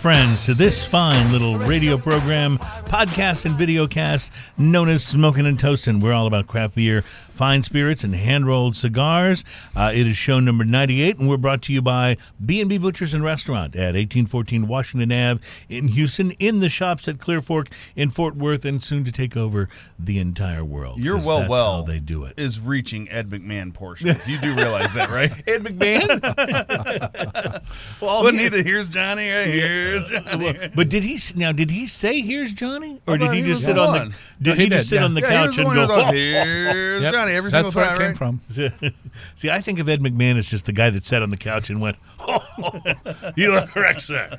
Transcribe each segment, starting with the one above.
Friends, to this fine little radio program, podcast, and videocast known as Smoking and Toasting. We're all about craft beer, fine spirits, and hand-rolled cigars. Uh, it is show number 98, and we're brought to you by B&B Butchers and Restaurant at 1814 Washington Ave in Houston, in the shops at Clear Fork in Fort Worth, and soon to take over the entire world. Your 'cause well well how they do it. is reaching Ed McMahon portions. You do realize that, right? Ed McMahon? well, he the here's Johnny? Right? Here's Johnny. But did he now? Did he say, "Here's Johnny," or did he he just sit the on one. the? Did No, he, he just did, sit on the yeah. Yeah, couch and go? who was "Oh, here's Yep. Johnny every That's single where time. it came right? from. See, I think of Ed McMahon as just the guy that sat on the couch and went, oh, "You are correct, sir."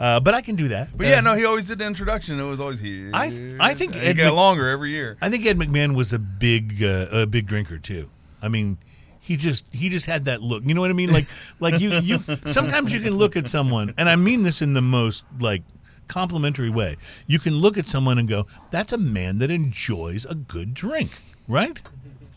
uh, but I can do that. But yeah, no, he always did the introduction. It was always here. I- I think it Ed got Mc- longer every year. I think Ed McMahon was a big, uh, a big drinker too. I mean, he just he just had that look. You know what I mean? Like like you you sometimes you can look at someone, and I mean this in the most like complimentary way. You can look at someone and go, "That's a man that enjoys a good drink," right?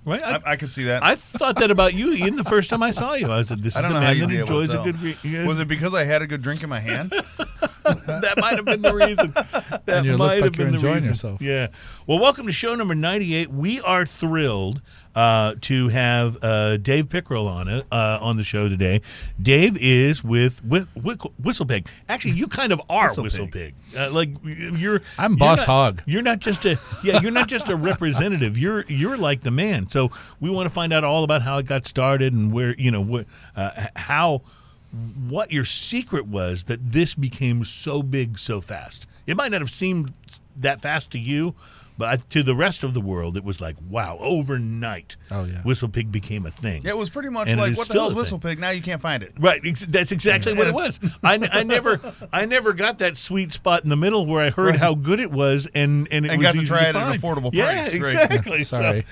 Right? I, I could see that. I thought that about you, Ian. The first time I saw you, I said, "This is a man that be able to enjoys a good drink." Yeah. Was it because I had a good drink in my hand? that might have been the reason. That And you look might have like you're been the enjoying reason. yourself. Yeah. Well, welcome to show number ninety-eight. We are thrilled uh, to have uh, Dave Pickrell on it uh, on the show today. Dave is with Whi- Whi- Whistlepig. Actually, you kind of are Whistlepig. Whistlepig. Uh, like you're. I'm you're Boss not- Hog. You're not just a yeah. You're not just a representative. You're you're like the man. So we want to find out all about how it got started and where you know what uh, how what your secret was that this became so big so fast. It might not have seemed that fast to you, but to the rest of the world, it was like, wow, overnight. Oh, yeah. Whistle Pig became a thing. Yeah, it was pretty much And like, what the hell's. Whistle Pig? Now you can't find it. Right, ex- that's exactly what it was. I, I never, I never got that sweet spot in the middle where I heard how good it was, and and it And was got to try it at an affordable yeah, price, right. exactly. So- Sorry.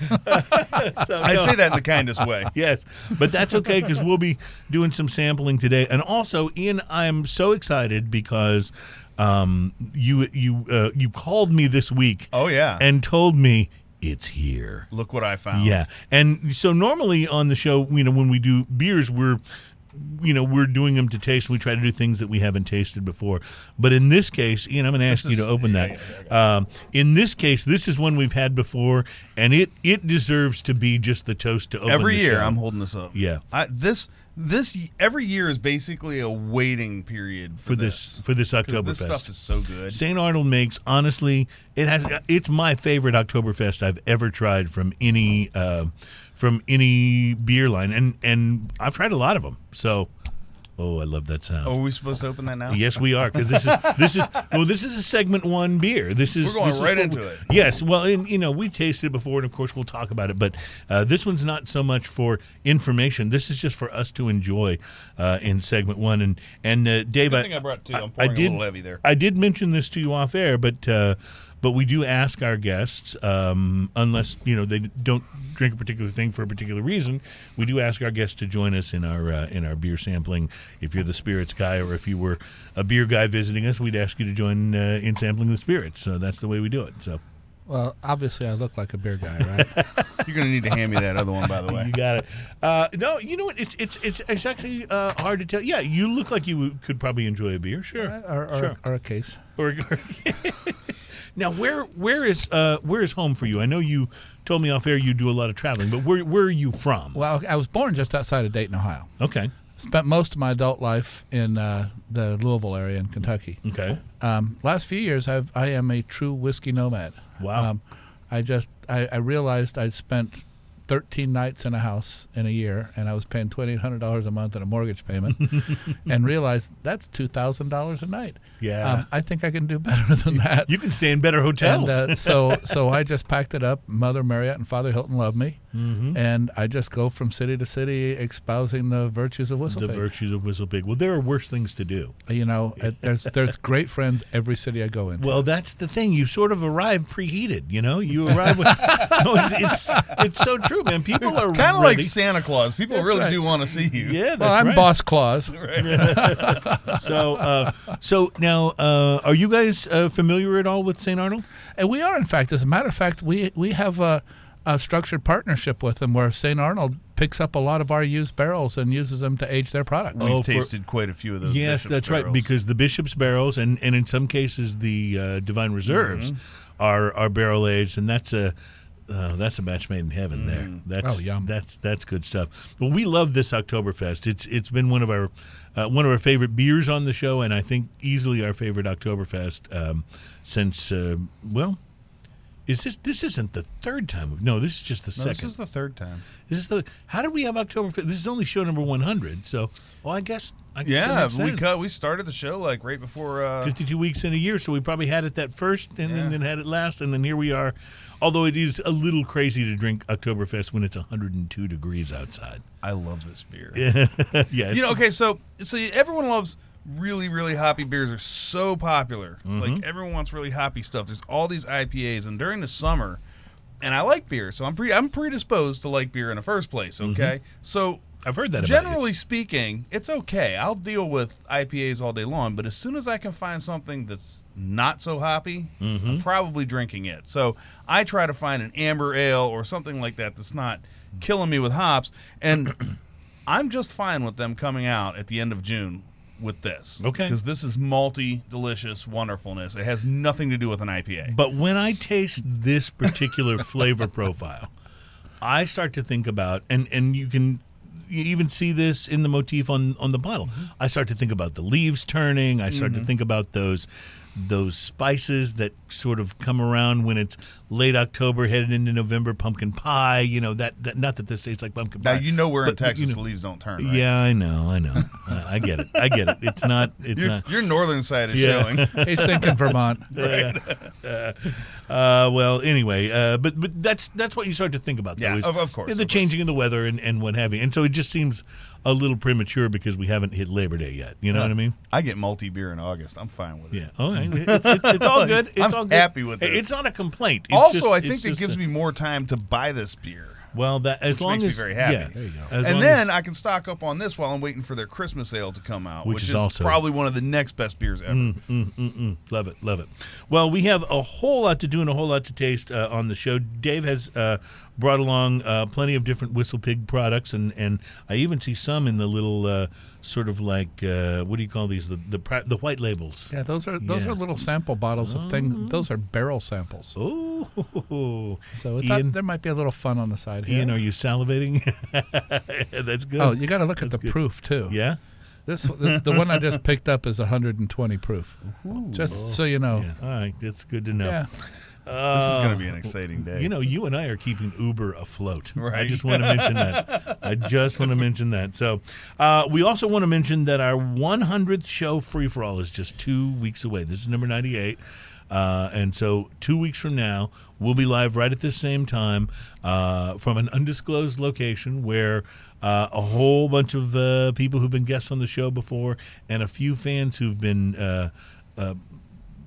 so, I no. say that in the kindest way. Yes, but that's okay because we'll be doing some sampling today, and also, Ian, I'm so excited because um, you you uh, you called me this week Oh, yeah. and told me it's here. Look what I found. Yeah, and so normally on the show, you know, when we do beers, we're you know we're doing them to taste. We try to do things that we haven't tasted before. But in this case, Ian, I'm going to ask This you to open yeah, that. Um, in this case, this is one we've had before, and it it deserves to be just the toast to open Every year, show. I'm holding this up. Yeah. I, this this every year is basically a waiting period for, for this for this Oktoberfest. This stuff is so good. St. Arnold makes honestly it has it's my favorite Oktoberfest I've ever tried from any uh, from any beer line and and I've tried a lot of them. So oh, I love that sound. Oh, are we supposed to open that now? Yes, we are because this is this is well, this is a segment one beer. This is We're going right into we- it. Yes, well, and you know we've tasted it before, and of course we'll talk about it. But uh, this one's not so much for information. This is just for us to enjoy uh, in segment one. And and uh, Dave, Good thing I brought two. I'm pouring a did, little heavy there. I did mention this to you off air, but uh, but we do ask our guests, um, unless you know they don't drink a particular thing for a particular reason, we do ask our guests to join us in our uh, in our beer sampling. If you're the spirits guy, or if you were a beer guy visiting us, we'd ask you to join uh, in sampling the spirits. So that's the way we do it. So Well, obviously, I look like a beer guy, right? You're going to need to hand me that other one, by the way. you got it. Uh, no, you know what? It's it's it's it's actually uh, hard to tell. Yeah, you look like you could probably enjoy a beer. Sure, or, or, sure. or a case. Or, or- now, where where is uh, where is home for you? I know you told me off air you do a lot of traveling, but where where are you from? Well, I was born just outside of Dayton, Ohio. Okay, Spent most of my adult life in uh, the Louisville area in Kentucky. okay, Um, last few years, I've I am a true whiskey nomad. Wow. Um, I just I, I realized I'd spent 13 nights in a house in a year, and I was paying $2,800 a month in a mortgage payment, and realized that's $2,000 a night. Yeah. Um, I think I can do better than that. you can stay in better and hotels. uh, so so I just packed it up. Mother Marriott and Father Hilton love me, Mm-hmm. and I just go from city to city espousing the virtues of Whistlepig. the virtues of Whistle Pig. Well, there are worse things to do. you know, there's there's great friends every city I go into. Well, that's the thing. You sort of arrive preheated. You know, you arrive with. no, it's, it's it's so true, man. People are Kind of like. Santa Claus. People That's really right. do want to see you. Yeah, that's well, I'm right. Boss Claus. So, uh, so now, uh, are you guys uh, familiar at all with St. Arnold? And we are, in fact, as a matter of fact, we we have a a structured partnership with them where St. Arnold picks up a lot of our used barrels and uses them to age their products. We've Oh, for- tasted quite a few of those. Yes, Bishop's that's right. Because the Bishop's barrels and, and in some cases the uh, Divine Reserves Mm-hmm. are are barrel aged, and that's a uh, that's a match made in heaven. There, Mm. that's Oh, yum. that's that's good stuff. Well, we love this Oktoberfest. It's it's been one of our uh, one of our favorite beers on the show, and I think easily our favorite Oktoberfest um, since uh, well. Is this this isn't the third time? No, this is just the No, second. this is the third time. This is the. How did we have Oktoberfest? This is only show number one hundred. So, well, I guess. I guess Yeah, we cut. We started the show like right before. Uh, fifty-two weeks in a year, so we probably had it that first, and then, Yeah. then had it last, and then here we are. Although it is a little crazy to drink Oktoberfest when it's hundred and two degrees outside. I love this beer. yeah, You know, okay, so so everyone loves really really hoppy beers are so popular. Mm-hmm. Like everyone wants really hoppy stuff. There's all these IPAs, and during the summer, and I like beer, so I'm pre I'm predisposed to like beer in the first place. Mm-hmm. Okay, so. I've heard that. Generally speaking, it's okay. I'll deal with IPAs all day long, but as soon as I can find something that's not so hoppy, Mm-hmm. I'm probably drinking it. So I try to find an amber ale or something like that that's not killing me with hops, and I'm just fine with them coming out at the end of June with this. Okay. because this is malty, delicious wonderfulness. It has nothing to do with an IPA. But when I taste this particular flavor profile, I start to think about and and you can you even see this in the motif on on the bottle. Mm-hmm. I start to think about the leaves turning. I start to mm-hmm. think about those those spices that sort of come around when it's late October, headed into November. Pumpkin pie, you know that, that not that this tastes like pumpkin now pie. Now you know we're in Texas, you know- the leaves don't turn. Right? Yeah, I know, I know. Uh, I get it. I get it. It's not. It's Your, not. your northern side is Yeah. showing. He's thinking Vermont. Uh, well, anyway, uh, but but that's that's what you start to think about. Though, Yeah, is of- of course, the of course. changing of the weather and, and what have you, and so it just seems a little premature because we haven't hit Labor Day yet. You know what I mean? I get malty beer in August. I'm fine with it. Yeah. All right. It's, it's, it's all good. It's I'm all good. happy with it. It's not a complaint. It's also, just- I think it just gives a- me more time to buy this beer. well that as long makes me as very happy. Yeah, There you go. as and as- then I can stock up on this while I'm waiting for their Christmas ale to come out, Which which, is is, also- probably one of the next best beers ever. Mm, mm, mm. Love it, love it. Well, we have a whole lot to do and a whole lot to taste uh, on the show. Dave has uh, brought along uh, plenty of different Whistle Pig products, and, and I even see some in the little uh, sort of like uh, what do you call these? The the, the white labels. Yeah, those are those Yeah. are little sample bottles of things. Those are barrel samples. Oh, So Ian, there might be a little fun on the side here. Ian, are you salivating? That's good. oh, you got to look at the good. proof too. yeah. This, this the one I just picked up is 120 proof. Just so you know. Yeah. All right, that's good to know. Yeah. This is going to be an exciting day. You know, you and I are keeping Uber afloat. Right. I just want to mention that. I just want to mention that. So, uh, we also want to mention that our 100th show free for all is just two weeks away. This is number 98. Uh, and so, two weeks from now, we'll be live right at the same time uh, from an undisclosed location where uh, a whole bunch of uh, people who've been guests on the show before and a few fans who've been. Uh, uh,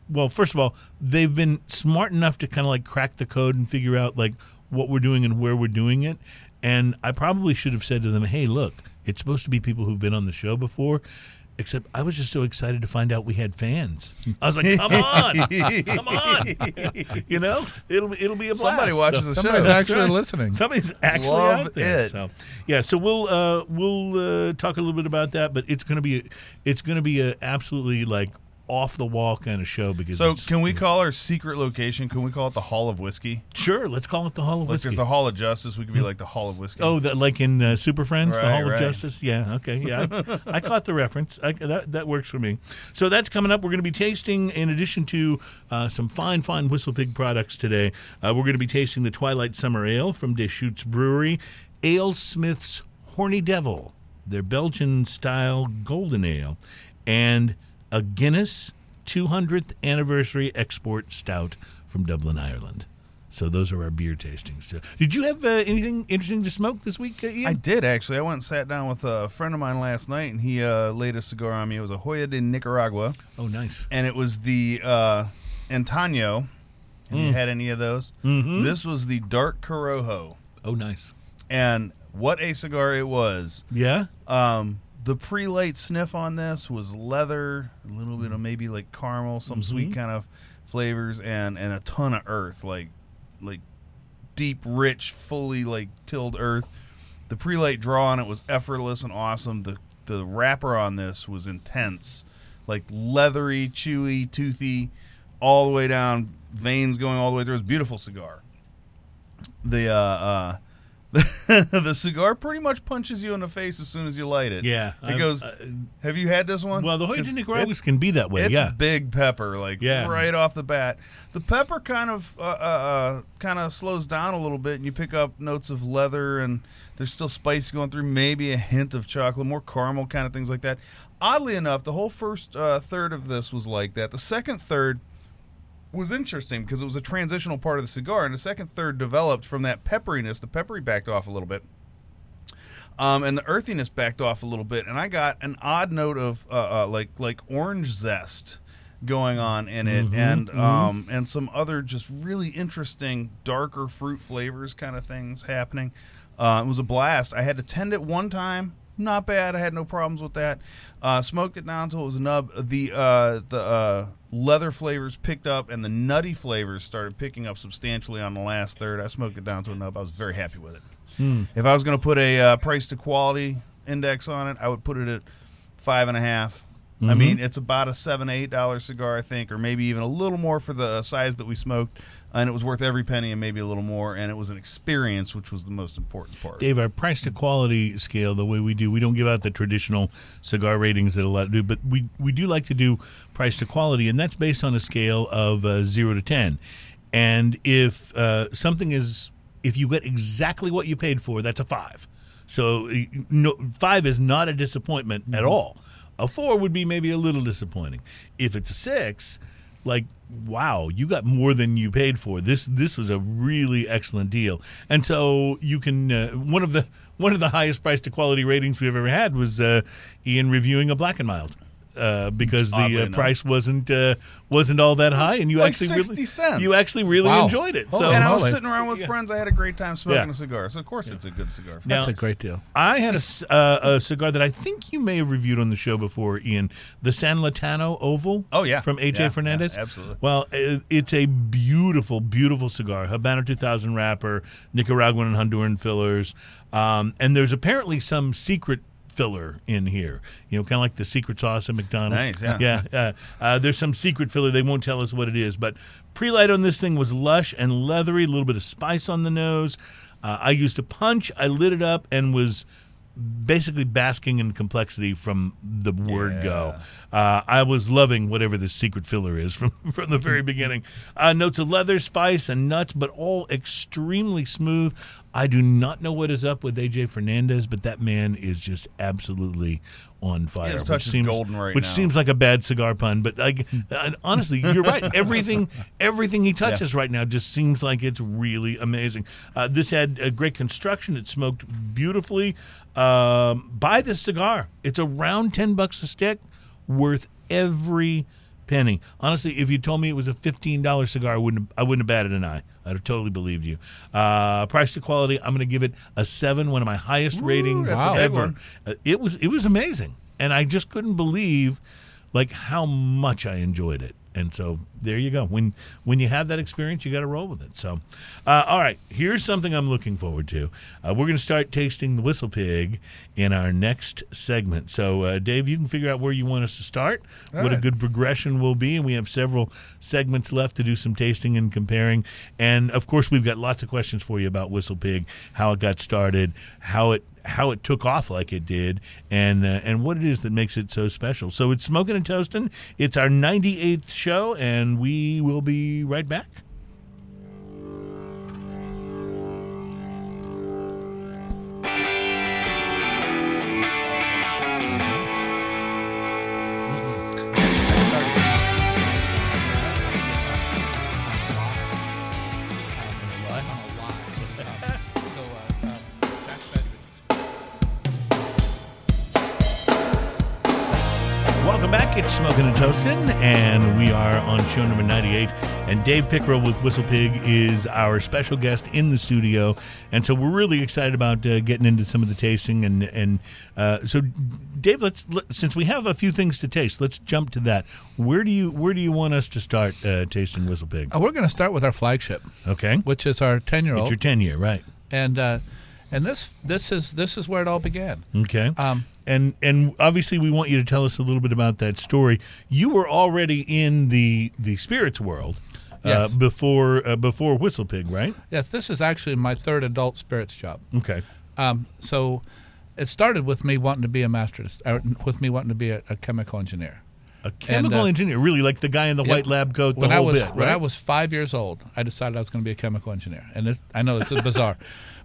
well, first of all, they've been smart enough to kind of like crack the code and figure out like what we're doing and where we're doing it. And I probably should have said to them, "Hey, look, it's supposed to be people who've been on the show before." Except I was just so excited to find out we had fans. I was like, "Come on, come on!" you know, it'll it'll be a blast. Somebody watches the show. Somebody's actually right. listening. Somebody's actually Love out there. it. So yeah, so we'll uh, we'll uh, talk a little bit about that, but it's gonna be it's gonna be a absolutely like off the wall kind of show because so, it's- can we call our secret location? Can we call it the Hall of Whiskey? sure let's call it the Hall of Like Whiskey. there's the Hall of Justice. We could be like the Hall of Whiskey. Oh, that like in uh, Super Friends, the Right, Hall of. Justice. Yeah, okay, yeah, I, I caught the reference. I, that that works for me. So that's coming up. We're going to be tasting, in addition to uh, some fine, fine Whistle Pig products today. Uh, we're going to be tasting the Twilight Summer Ale from Deschutes Brewery, AleSmith's Horny Devil, their Belgian style golden ale, and a Guinness 200th anniversary export stout from Dublin, Ireland. So those are our beer tastings. Too. Did you have uh, anything interesting to smoke this week, uh, Ian? I did actually. I went and sat down with a friend of mine last night, and he uh, laid a cigar on me. It was a Joya de Nicaragua, oh, nice. and it was the uh, Antaño. Have Mm. you had any of those? Mhm. This was the Dark Corojo, Oh, nice. and what a cigar it was! Yeah. Um, the pre-light sniff on this was leather, a little bit Mm-hmm. of maybe like caramel, some sweet kind of flavors, and and a ton of earth, like like deep, rich, fully like tilled earth. The pre-light draw on it was effortless and awesome. The the wrapper on this was intense, like leathery, chewy, toothy, all the way down, veins going all the way through. It was a beautiful cigar. The uh, uh, the cigar pretty much punches you in the face as soon as you light it. Yeah, it I'm- goes. uh, have you had this one? well, the Joya de Nicaraguas can be that way. it's yeah, big pepper, like Yeah. right off the bat. The pepper kind of uh, uh, uh, kind of slows down a little bit, and you pick up notes of leather, and there's still spice going through. Maybe a hint of chocolate, more caramel, kind of things like that. Oddly enough, the whole first uh, third of this was like that. The second third was interesting because it was a transitional part of the cigar, and the second third developed from that pepperiness. The peppery backed off a little bit. Um, and the earthiness backed off a little bit, and I got an odd note of uh, uh, like like orange zest going on in it, and um, and some other just really interesting darker fruit flavors kind of things happening. Uh, it was a blast. I had to tend it one time, not bad. I had no problems with that. Uh, smoked it down until it was a nub. The uh, the uh, leather flavors picked up, and the nutty flavors started picking up substantially on the last third. I smoked it down to a nub. I was very happy with it. If I was going to put a uh, price to quality index on it, I would put it at five and a half. I mean, it's about a seven, eight dollar cigar, I think, or maybe even a little more for the size that we smoked, and it was worth every penny and maybe a little more. And it was an experience, which was the most important part. Dave, our price to quality scale, the way we do, we don't give out the traditional cigar ratings that a lot do, but we we do like to do price to quality, and that's based on a scale of uh, zero to ten. And if uh, something is, if you get exactly what you paid for, that's a five. So no, five is not a disappointment at all. A four would be maybe a little disappointing. If it's a six, like wow, you got more than you paid for. This this was a really excellent deal. And so you can uh, one of the one of the highest price to quality ratings we've ever had was uh, Ian reviewing a black and mild. Uh, because Oddly the uh, price wasn't uh, wasn't all that high, and you Like actually 60 really cents. you actually really Wow. enjoyed it. So and I was sitting around with Yeah. friends. I had a great time smoking Yeah. a cigar. So of course it's a good cigar. Now- That's a great deal. I had a, c- uh, a cigar that I think you may have reviewed on the show before, Ian. The San Lotano Oval. Oh, yeah. from AJ Yeah, Fernandez. yeah, absolutely. Well, it, it's a beautiful, beautiful cigar. Habano 2000 wrapper, Nicaraguan and Honduran fillers, um, and there's apparently some secret filler in here. You know, kind of like the secret sauce at McDonald's. Nice, yeah. yeah. Uh, uh, there's some secret filler. They won't tell us what it is, but pre-light on this thing was lush and leathery. A little bit of spice on the nose. Uh, I used a punch. I lit it up and was basically basking in complexity from the word go. Uh, I was loving whatever the secret filler is from from the very beginning. Uh, notes of leather, spice, and nuts, but all extremely smooth. I do not know what is up with AJ Fernandez, but that man is just absolutely on fire. His which touch seems, golden right Which now. seems like a bad cigar pun, but like honestly, you're right. Everything, everything he touches right now just seems like it's really amazing. Uh, this had a great construction. It smoked beautifully. Um, buy this cigar. It's around ten bucks a stick, worth every penny. Honestly, if you told me it was a fifteen dollar cigar, I wouldn't. I wouldn't have batted an eye. I'd have totally believed you. Uh, price to quality, I'm going to give it a seven. One of my highest ratings that's a big ever. Uh, it was it was amazing, and I just couldn't believe like how much I enjoyed it. And so there you go. When when you have that experience, you got to roll with it. So, uh, all right, here's something I'm looking forward to. Uh, we're going to start tasting the whistle pig in our next segment. So, uh, Dave, you can figure out where you want us to start, what a good progression will be, and we have several segments left to do some tasting and comparing. And of course, we've got lots of questions for you about whistle pig, how it got started, how it how it took off like it did, and uh, and what it is that makes it so special. So it's smoking and toasting. It's our 98th show, and we will be right back. Welcome back. It's Smoking and we are on show number 98. And Dave Pickrell with Whistlepig is our special guest in the studio. And so we're really excited about uh, getting into some of the tasting. And, and uh, so, Dave, let's let, since we have a few things to taste, let's jump to that. Where do you where do you want us to start uh, tasting Whistlepig? Uh, we're going to start with our flagship, Okay, which is our ten year old. it's your ten year, right? and uh, and this this is this is where it all began. Okay. Um, and and obviously we want you to tell us a little bit about that story. You were already in the the spirits world uh, Yes. before uh, before Whistle Pig, right? yes, this is actually my third adult spirits job. Okay. Um, so it started with me wanting to be a master, or with me wanting to be a, a chemical engineer. A chemical uh, engineer, really like the guy in the Yeah. white lab coat, the when whole I was bit, when? I was five years old, I decided I was going to be a chemical engineer, and this, I know this is bizarre,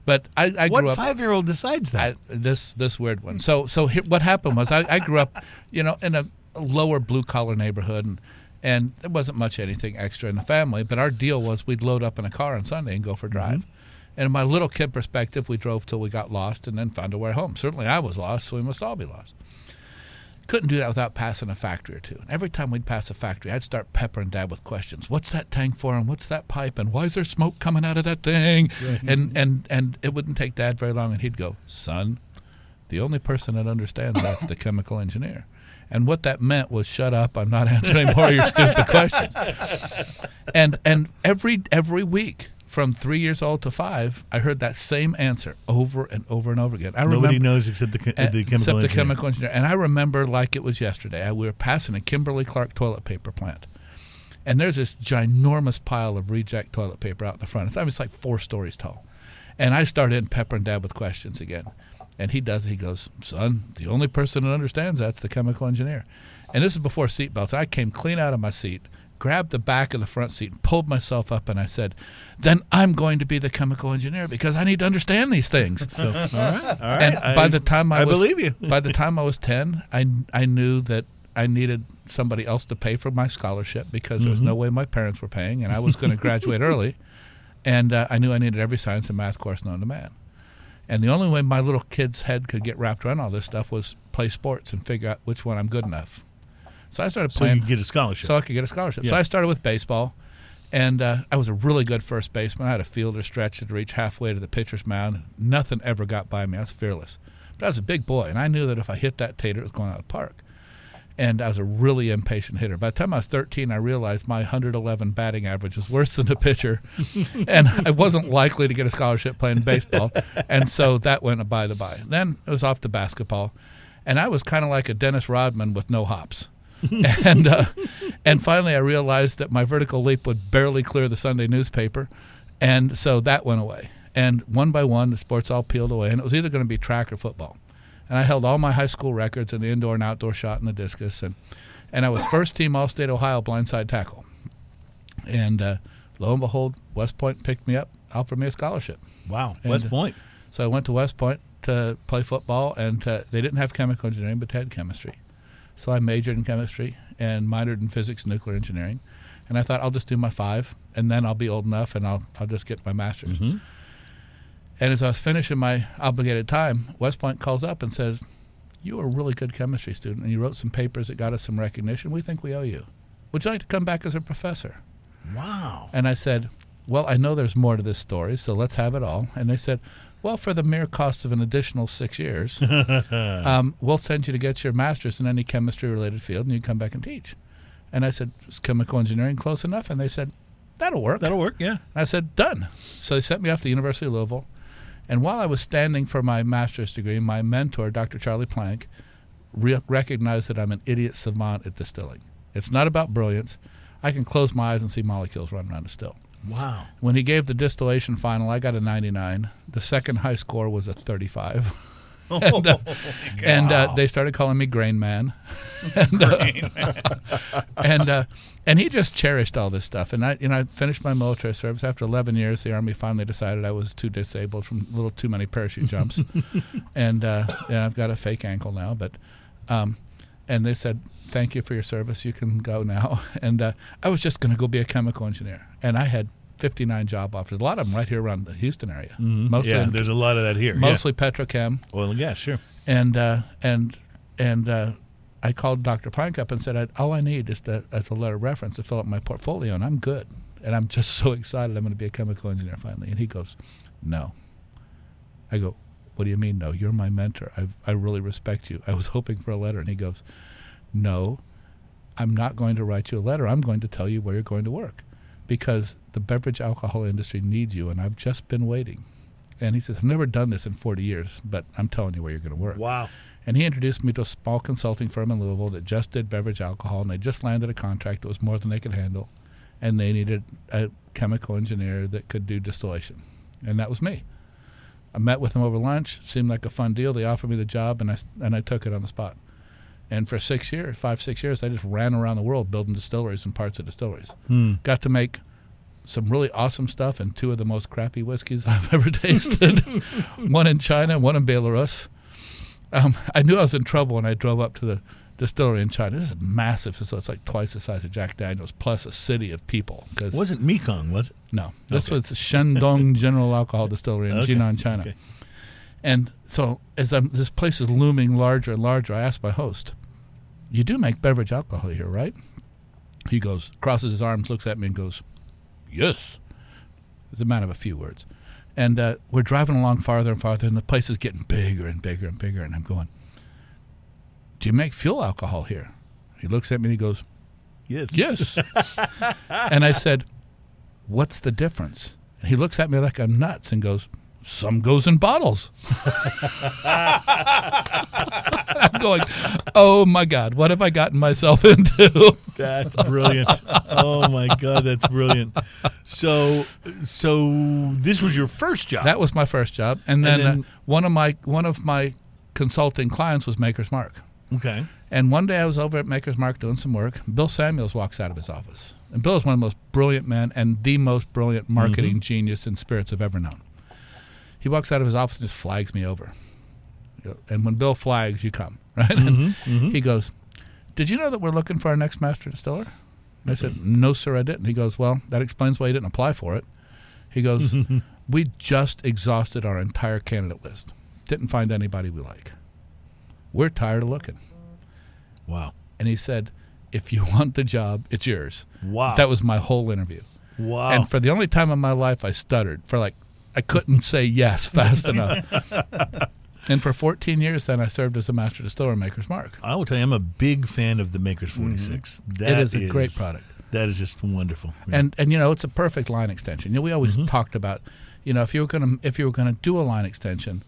but I, I what grew up. five year old decides that? I, this this weird one. So so here, what happened was I, I grew up, you know, in a lower blue collar neighborhood, and and there wasn't much anything extra in the family. But our deal was we'd load up in a car on Sunday and go for a drive. Mm-hmm. And in my little kid perspective, we drove till we got lost and then found our way home. Certainly, I was lost, so we must all be lost. Couldn't do that without passing a factory or two. And every time we'd pass a factory, I'd start peppering Dad with questions. What's that tank for? And what's that pipe? And why is there smoke coming out of that thing? And and and it wouldn't take Dad very long, and he'd go, "Son, the only person that understands that's the chemical engineer." And what that meant was, "Shut up! I'm not answering more of your stupid questions." And and every every week. From three years old to five, I heard that same answer over and over and over again. I Nobody remember, knows except the, uh, the chemical except the engineer. chemical engineer. And I remember like it was yesterday. I, we were passing a Kimberly Clark toilet paper plant, and there's this ginormous pile of reject toilet paper out in the front. It's, I mean, it's like four stories tall. And I start started peppering Dad with questions again, and he does. He goes, "Son, the only person that understands that's the chemical engineer." And this is before seatbelts. I came clean out of my seat, grabbed the back of the front seat, and pulled myself up, and I said, "Then I'm going to be the chemical engineer because I need to understand these things." So, all right, all right. and I- by the time I, I was, believe you. by the time I was ten, I I knew that I needed somebody else to pay for my scholarship because there was Mm-hmm. no way my parents were paying, and I was going to graduate early, and uh, I knew I needed every science and math course known to man. And the only way my little kid's head could get wrapped around all this stuff was play sports and figure out which one I'm good enough. So I started so playing you get a scholarship. so I could get a scholarship. So I started with baseball, and uh, I was a really good first baseman. I had a fielder stretch that reached halfway to the pitcher's mound. Nothing ever got by me. I was fearless. But I was a big boy, and I knew that if I hit that tater, it was going out of the park. And I was a really impatient hitter. By the time I was 13, I realized my 111 batting average was worse than the pitcher, and I wasn't likely to get a scholarship playing baseball. And so that went by the by. Then it was off to basketball, and I was kind of like a Dennis Rodman with no hops and uh, and finally I realized that my vertical leap would barely clear the Sunday newspaper, and so that went away. And one by one, the sports all peeled away, and it was either going to be track or football. And I held all my high school records in the indoor and outdoor shot and the discus, and and I was first team All State Ohio blindside tackle. And uh, lo and behold, West Point picked me up, offered me a scholarship. wow, and- West Point. So I went to West Point to play football, and uh, they didn't have chemical engineering, but they had chemistry. So I majored in chemistry and minored in physics and nuclear engineering. And I thought I'll just do my five, and then I'll be old enough, and I'll I'll just get my master's. Mhm. And as I was finishing my obligated time, West Point calls up and says, "You were a really good chemistry student, and you wrote some papers that got us some recognition. We think we owe you. Would you like to come back as a professor?" Wow. And I said, Well, I know there's more to this story, so let's have it all. And they said, Well, for the mere cost of an additional six years, um, we'll send you to get your master's in any chemistry related field and you come back and teach. And I said, Is chemical engineering close enough? And they said, That'll work. That'll work. Yeah. And I said, Done. So they sent me off to the University of Louisville. And while I was standing for my master's degree, my mentor, Dr. Charlie Plank, re- recognized that I'm an idiot savant at distilling. It's not about brilliance. I can close my eyes and see molecules running around a still. Wow. When he gave the distillation final, I got a 99. The second high score was a 35. and uh, and uh, they started calling me Grain Man. and, uh, and uh, and he just cherished all this stuff. And I, you know, I finished my military service after 11 years. The army finally decided I was too disabled from a little too many parachute jumps, and uh, and I've got a fake ankle now. But um, and they said, "Thank you for your service. You can go now." And uh, I was just going to go be a chemical engineer, and I had 59 job offers. A lot of them right here around the Houston area. Mostly, yeah, there's a lot of that here. mostly petrochem, Yeah. Oil and gas, sure. and uh, and and uh, I called Dr. Plank up and said, I, "All I need is to, as a letter of reference to fill up my portfolio, and I'm good." and I'm just so excited. I'm going to be a chemical engineer finally." And he goes, "No." I go, "What do you mean no? You're my mentor. I I really respect you. I was hoping for a letter." And he goes, "No, I'm not going to write you a letter. I'm going to tell you where you're going to work." Because the beverage alcohol industry needs you, and I've just been waiting. And he says, I've never done this in 40 years, but I'm telling you where you're going to work. Wow. And he introduced me to a small consulting firm in Louisville that just did beverage alcohol, and they just landed a contract that was more than they could handle, and they needed a chemical engineer that could do distillation, and that was me. I met with them over lunch. Seemed like a fun deal. They offered me the job, and I and I took it on the spot. And for six years, five six years, I just ran around the world building distilleries and parts of distilleries. Hmm. Got to make some really awesome stuff and two of the most crappy whiskeys I've ever tasted. one in China, one in Belarus. Um, I knew I was in trouble when I drove up to the distillery in China. This is massive, so it's like twice the size of Jack Daniels, plus a city of people. Because It wasn't Mekong, was it? no, this Okay. was Shandong General Alcohol Distillery in Okay, Jinan, China. okay. And so, as I'm, this place is looming larger and larger, I asked my host, "You do make beverage alcohol here, right?" He goes, crosses his arms, looks at me, and goes, "Yes." It's a man of a few words. And uh, we're driving along farther and farther, and the place is getting bigger and bigger and bigger. And I'm going, "Do you make fuel alcohol here?" He looks at me and he goes, Yes. Yes. and I said, What's the difference? And he looks at me like I'm nuts and goes, Some goes in bottles. I'm going, Oh my God, what have I gotten myself into? That's brilliant. oh my god, that's brilliant. So so this was your first job. that was my first job. And then, then- uh, one of my one of my consulting clients was Maker's Mark. okay. And one day I was over at Maker's Mark doing some work. Bill Samuels walks out of his office. And Bill is one of the most brilliant men and the most brilliant marketing genius and spirits I've ever known. He walks out of his office and just flags me over. And when Bill flags, you come, right? And he goes, Did you know that we're looking for our next master distiller? And I said, No, sir, I didn't. He goes, Well, that explains why you didn't apply for it. He goes, We just exhausted our entire candidate list. Didn't find anybody we like. We're tired of looking. Wow. And he said, If you want the job, it's yours. Wow. That was my whole interview. wow. And for the only time in my life, I stuttered for like, I couldn't say yes fast enough. and for 14 years, then I served as a master distiller, Maker's Mark. I will tell you, I'm a big fan of the Maker's mm-hmm. 46. That it is a great product. That is just wonderful. And and you know, it's a perfect line extension. You know, we always mm-hmm. talked about, you know, if you were gonna if you were gonna do a line extension,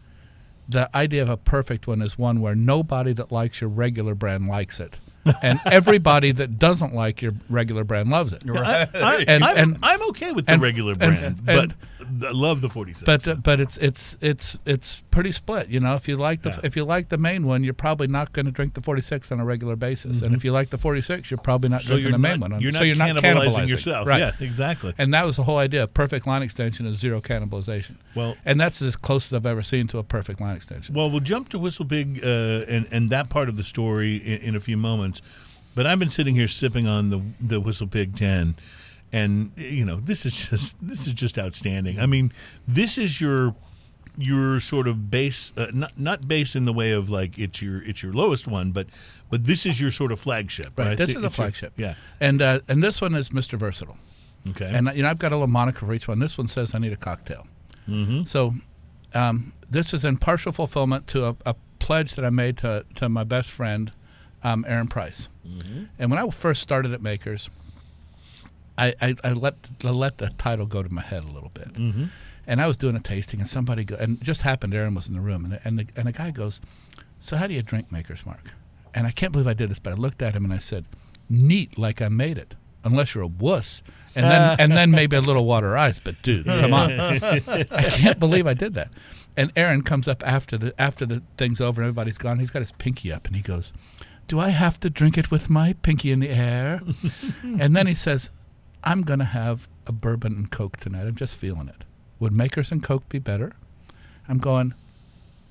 the idea of a perfect one is one where nobody that likes your regular brand likes it. And everybody that doesn't like your regular brand loves it. I, I, And- I'm, and- I'm okay with the and- regular brand, and- but I love the 46. But uh, but it's it's it's it's pretty split. You know, if you like the Yeah. if you like the main one, you're probably not going to drink the 46 on a regular basis. And if you like the 46, you're probably not so drinking the main not, one. on- you're so not you're not cannibalizing, yourself. right? Yeah, exactly. And that was the whole idea. Perfect line extension is zero cannibalization. Well, And that's as close as I've ever seen to a perfect line extension. Well, we'll jump to Whistle Pig uh, and and that part of the story in, in a few moments. But I've been sitting here sipping on the the Whistle Pig ten, and you know this is just this is just outstanding. I mean, this is your your sort of base, uh, not not base in the way of like it's your it's your lowest one, but but this is your sort of flagship, right? Right, this is a It's your- flagship. yeah. And uh, and this one is Mr. Versatile. Okay. And you know, I've got a little moniker for each one. This one says I need a cocktail. mm-hmm. So um, this is in partial fulfillment to a, a pledge that I made to, to my best friend, um, Aaron Price. And when I first started at Makers, I, I, I let I let the title go to my head a little bit. Mm-hmm. And I was doing a tasting, and somebody go, and it just happened. Aaron was in the room, and and the, and the guy goes, "So how do you drink Maker's Mark?" And I can't believe I did this, but I looked at him and I said, "Neat, like I made it, unless you're a wuss." And then and then maybe a little water ice, but dude, come on! I can't believe I did that. And Aaron comes up after the after the thing's over and everybody's gone. He's got his pinky up and he goes, "Do I have to drink it with my pinky in the air?" and then he says, "I'm going to have a bourbon and coke tonight. I'm just feeling it. Would Makers and Coke be better?" I'm going,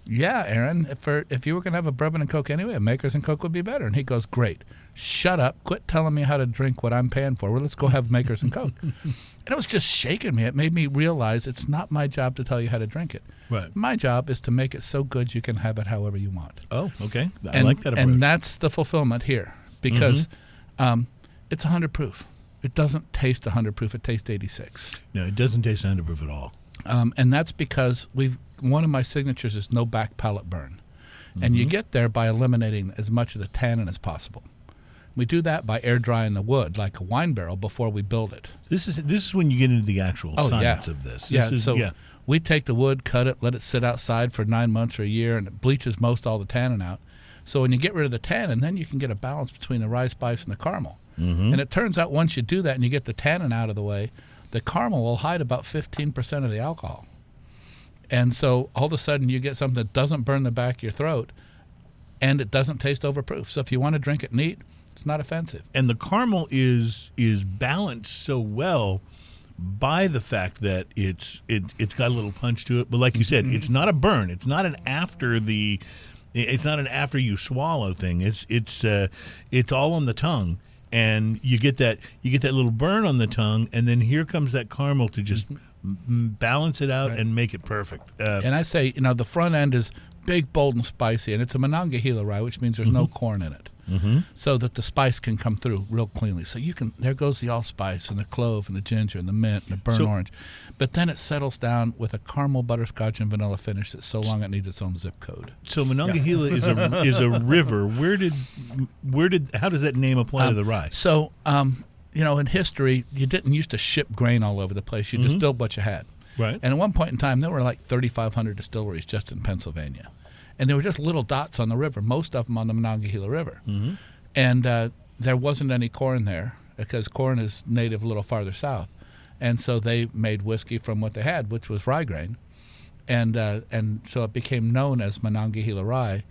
"Yeah, Aaron. If for, if you were going to have a bourbon and coke anyway, a Makers and Coke would be better." And he goes, "Great. Shut up. Quit telling me how to drink what I'm paying for. Well, let's go have Makers and Coke." And it was just shaking me. It made me realize it's not my job to tell you how to drink it. Right. My job is to make it so good you can have it however you want. Oh, okay. I and, like that approach. And that's the fulfillment here because um, it's 100 proof. it doesn't taste 100 proof. It tastes 86. No, it doesn't taste 100 proof at all. Um, and that's because we've one of my signatures is no back palate burn, and you get there by eliminating as much of the tannin as possible. We do that by air drying the wood like a wine barrel before we build it. This is this is when you get into the actual Oh, science yeah. of this. yeah, This is, so yeah. we take the wood, cut it, let it sit outside for nine months or a year, and it bleaches most all the tannin out. So when you get rid of the tannin, then you can get a balance between the rye spice and the caramel. Mm-hmm. And it turns out once you do that and you get the tannin out of the way, the caramel will hide about 15% of the alcohol. And so all of a sudden you get something that doesn't burn the back of your throat and it doesn't taste overproof. So if you want to drink it neat, it's not offensive. and the caramel is is balanced so well by the fact that it's it it's got a little punch to it. But like you said it's not a burn. It's not an after the it's not an after you swallow thing. It's it's uh it's all on the tongue. And you get that you get that little burn on the tongue and then here comes that caramel to just m- balance it out and make it perfect uh, And I say, you know, the front end is big, bold, and spicy, and it's a Monongahela rye, which means there's no corn in it, mm-hmm. so that the spice can come through real cleanly. So you can there goes the allspice and the clove and the ginger and the mint and the burnt So- orange, but then it settles down with a caramel butterscotch and vanilla finish that's so long it needs its own zip code. so Monongahela is a is a river. Where did where did how does that name apply to the rye? So, um, you know, in history, you didn't used to ship grain all over the place. You distilled what you had. Right. And at one point in time, there were like 3,500 distilleries just in Pennsylvania. And there were just little dots on the river, most of them on the Monongahela River. Mm-hmm. And uh, there wasn't any corn there because corn is native a little farther south. And so they made whiskey from what they had, which was rye grain. And, uh, and so it became known as Monongahela Rye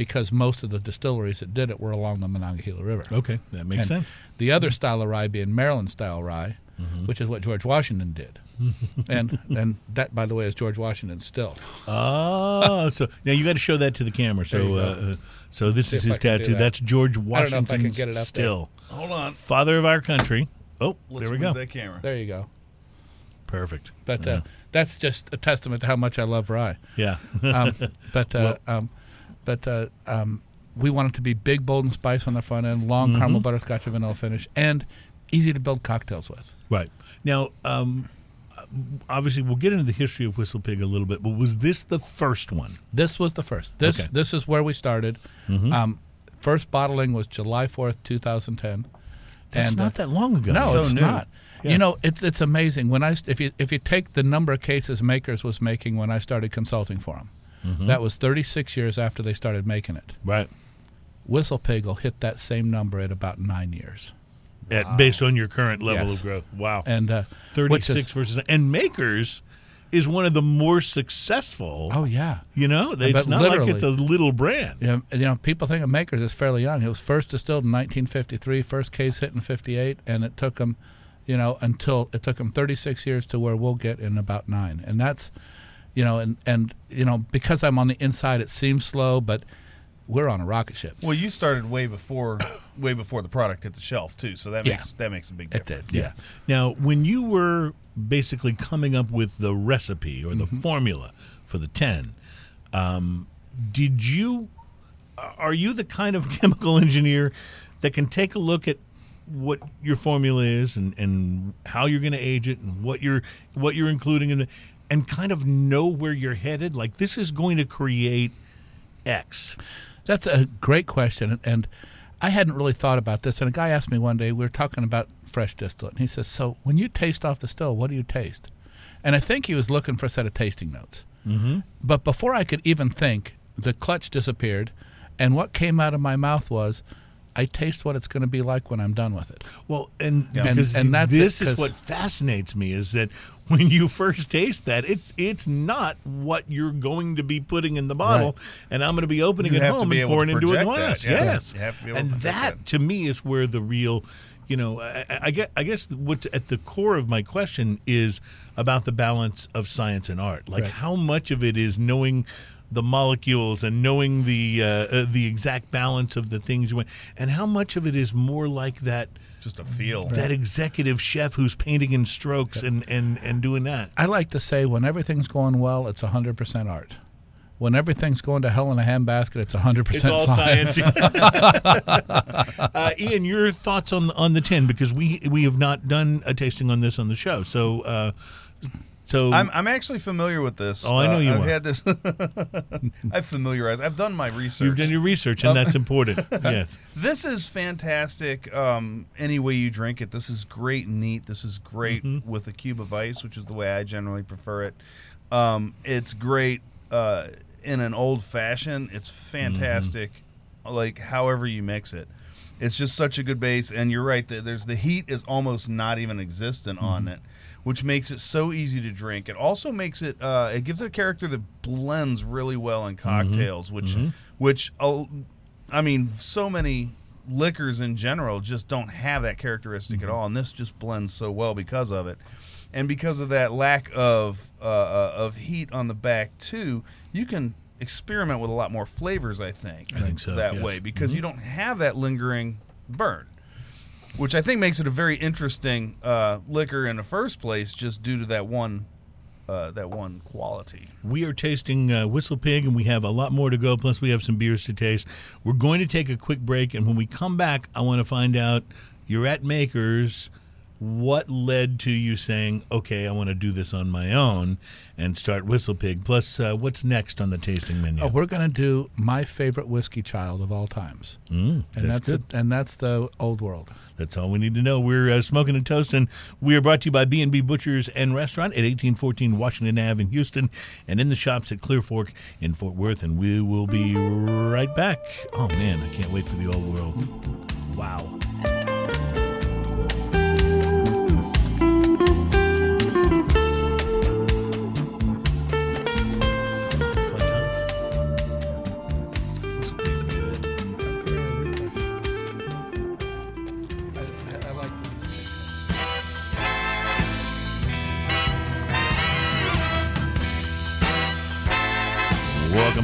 because most of the distilleries that did it were along the Monongahela River. Okay, that makes And sense. The other style of rye being Maryland style rye, Mm-hmm. which is what George Washington did. and and that, by the way, is George Washington still. Oh, so now you got to show that to the camera. So, uh, uh, so this See is his tattoo. that. That's George I don't know if I can Washington get it up there. still, Hold on. father of our country. Oh, Let's there we go. that camera. There you go. Perfect. But uh, that's just a testament to how much I love rye. Yeah. Um, but uh, um, but uh, um, we want it to be big, bold, and spice on the front end, long Mm-hmm. caramel butterscotch and vanilla finish, and easy to build cocktails with. right now, um, obviously, we'll get into the history of Whistle Pig a little bit. But was this the first one? This was the first. This Okay. this is where we started. Um, first bottling was July fourth, two thousand ten. That's and, uh, not that long ago. No, So it's new. not. Yeah. You know, it's it's amazing when I if you if you take the number of cases Makers was making when I started consulting for them, Mm-hmm. that was 36 years after they started making it. right. Whistle Pig will hit that same number at about nine years, At, based on your current level Yes. of growth. Wow. and uh, Thirty-six is- versus and Makers is one of the more successful. Oh yeah. You know, it's not like it's a little brand. You know, you know, people think of Makers as fairly young. It was first distilled in 1953, first case hit in 58, and it took them, you know, until it took them 36 years to where we'll get in about nine. And that's, you know, and and you know, because I'm on the inside, it seems slow, but we're on a rocket ship. Well, you started way before, way before the product hit the shelf too. So that Yeah. makes that makes a big It difference. did, yeah. Now, when you were basically coming up with the recipe or the Mm-hmm. formula for the 10, um, did you, are you the kind of chemical engineer that can take a look at what your formula is and, and how you're going to age it and what you're what you're including in it and kind of know where you're headed like this is going to create x That's a great question, and- I hadn't really thought about this. And a guy asked me one day, we were talking about fresh distillate, and he says, "So when you taste off the still, what do you taste?" And I think he was looking for a set of tasting notes. Mm-hmm. But before I could even think, the clutch disappeared, and what came out of my mouth was, "I taste what it's going to be like when I'm done with it." Well, and And- because and that's this is 'cause- what fascinates me is that when you first taste that, it's it's not what you're going to be putting in the bottle, and I'm going to be opening You it home and pouring into a glass. that, yeah. Yes, You have to be able and project that that. to me is where the real, you know, I, I- I get I guess what's at the core of my question is about the balance of science and art. Like Right. how much of it is knowing the molecules and knowing the uh, uh, the exact balance of the things you want, and how much of it is more like that Just a feel. that executive chef who's painting in strokes and, and, and doing that. I like to say when everything's going well, it's 100% art. when everything's going to hell in a handbasket, it's 100% It's all science. science. uh, Ian, your thoughts on on the tin because we we have not done a tasting on this on the show. So, uh, so I'm, I'm actually familiar with this. Oh, I know Uh, you I've are. had this. I've familiarized. I've done my research. you've done your research, and that's important. yes. This is fantastic. Um, any way you drink it, this is great and neat. This is great Mm-hmm. with a cube of ice, which is the way I generally prefer it. Um, it's great uh, in an old fashioned. It's fantastic, Mm-hmm. like however you mix it. It's just such a good base, and you're right. that There's the heat is almost not even existent on Mm-hmm. it, which makes it so easy to drink. It also makes it. Uh, it gives it a character that blends really well in cocktails, which which uh, I mean, so many liquors in general just don't have that characteristic at all, and this just blends so well because of it, and because of that lack of uh, uh, of heat on the back too. You can experiment with a lot more flavors. I think. I think so, That yes. way because you don't have that lingering burn. Which I think makes it a very interesting uh, liquor in the first place, just due to that one, uh, that one quality. We are tasting uh, Whistle Pig, and we have a lot more to go. Plus, we have some beers to taste. We're going to take a quick break, and when we come back, I want to find out you're at Makers. What led to you saying, "Okay, I want to do this on my own and start Whistle Pig"? Plus, uh, what's next on the tasting menu? Oh, we're going to do my favorite whiskey child of all times, Mm, and that's that's, it, and that's the Old World. That's all we need to know. We're uh, smoking and toasting. We are brought to you by B&B Butchers and Restaurant at 1814 Washington Ave in Houston and in the shops at Clear Fork in Fort Worth. And we will be right back. Oh, man, I can't wait for the old world. Wow.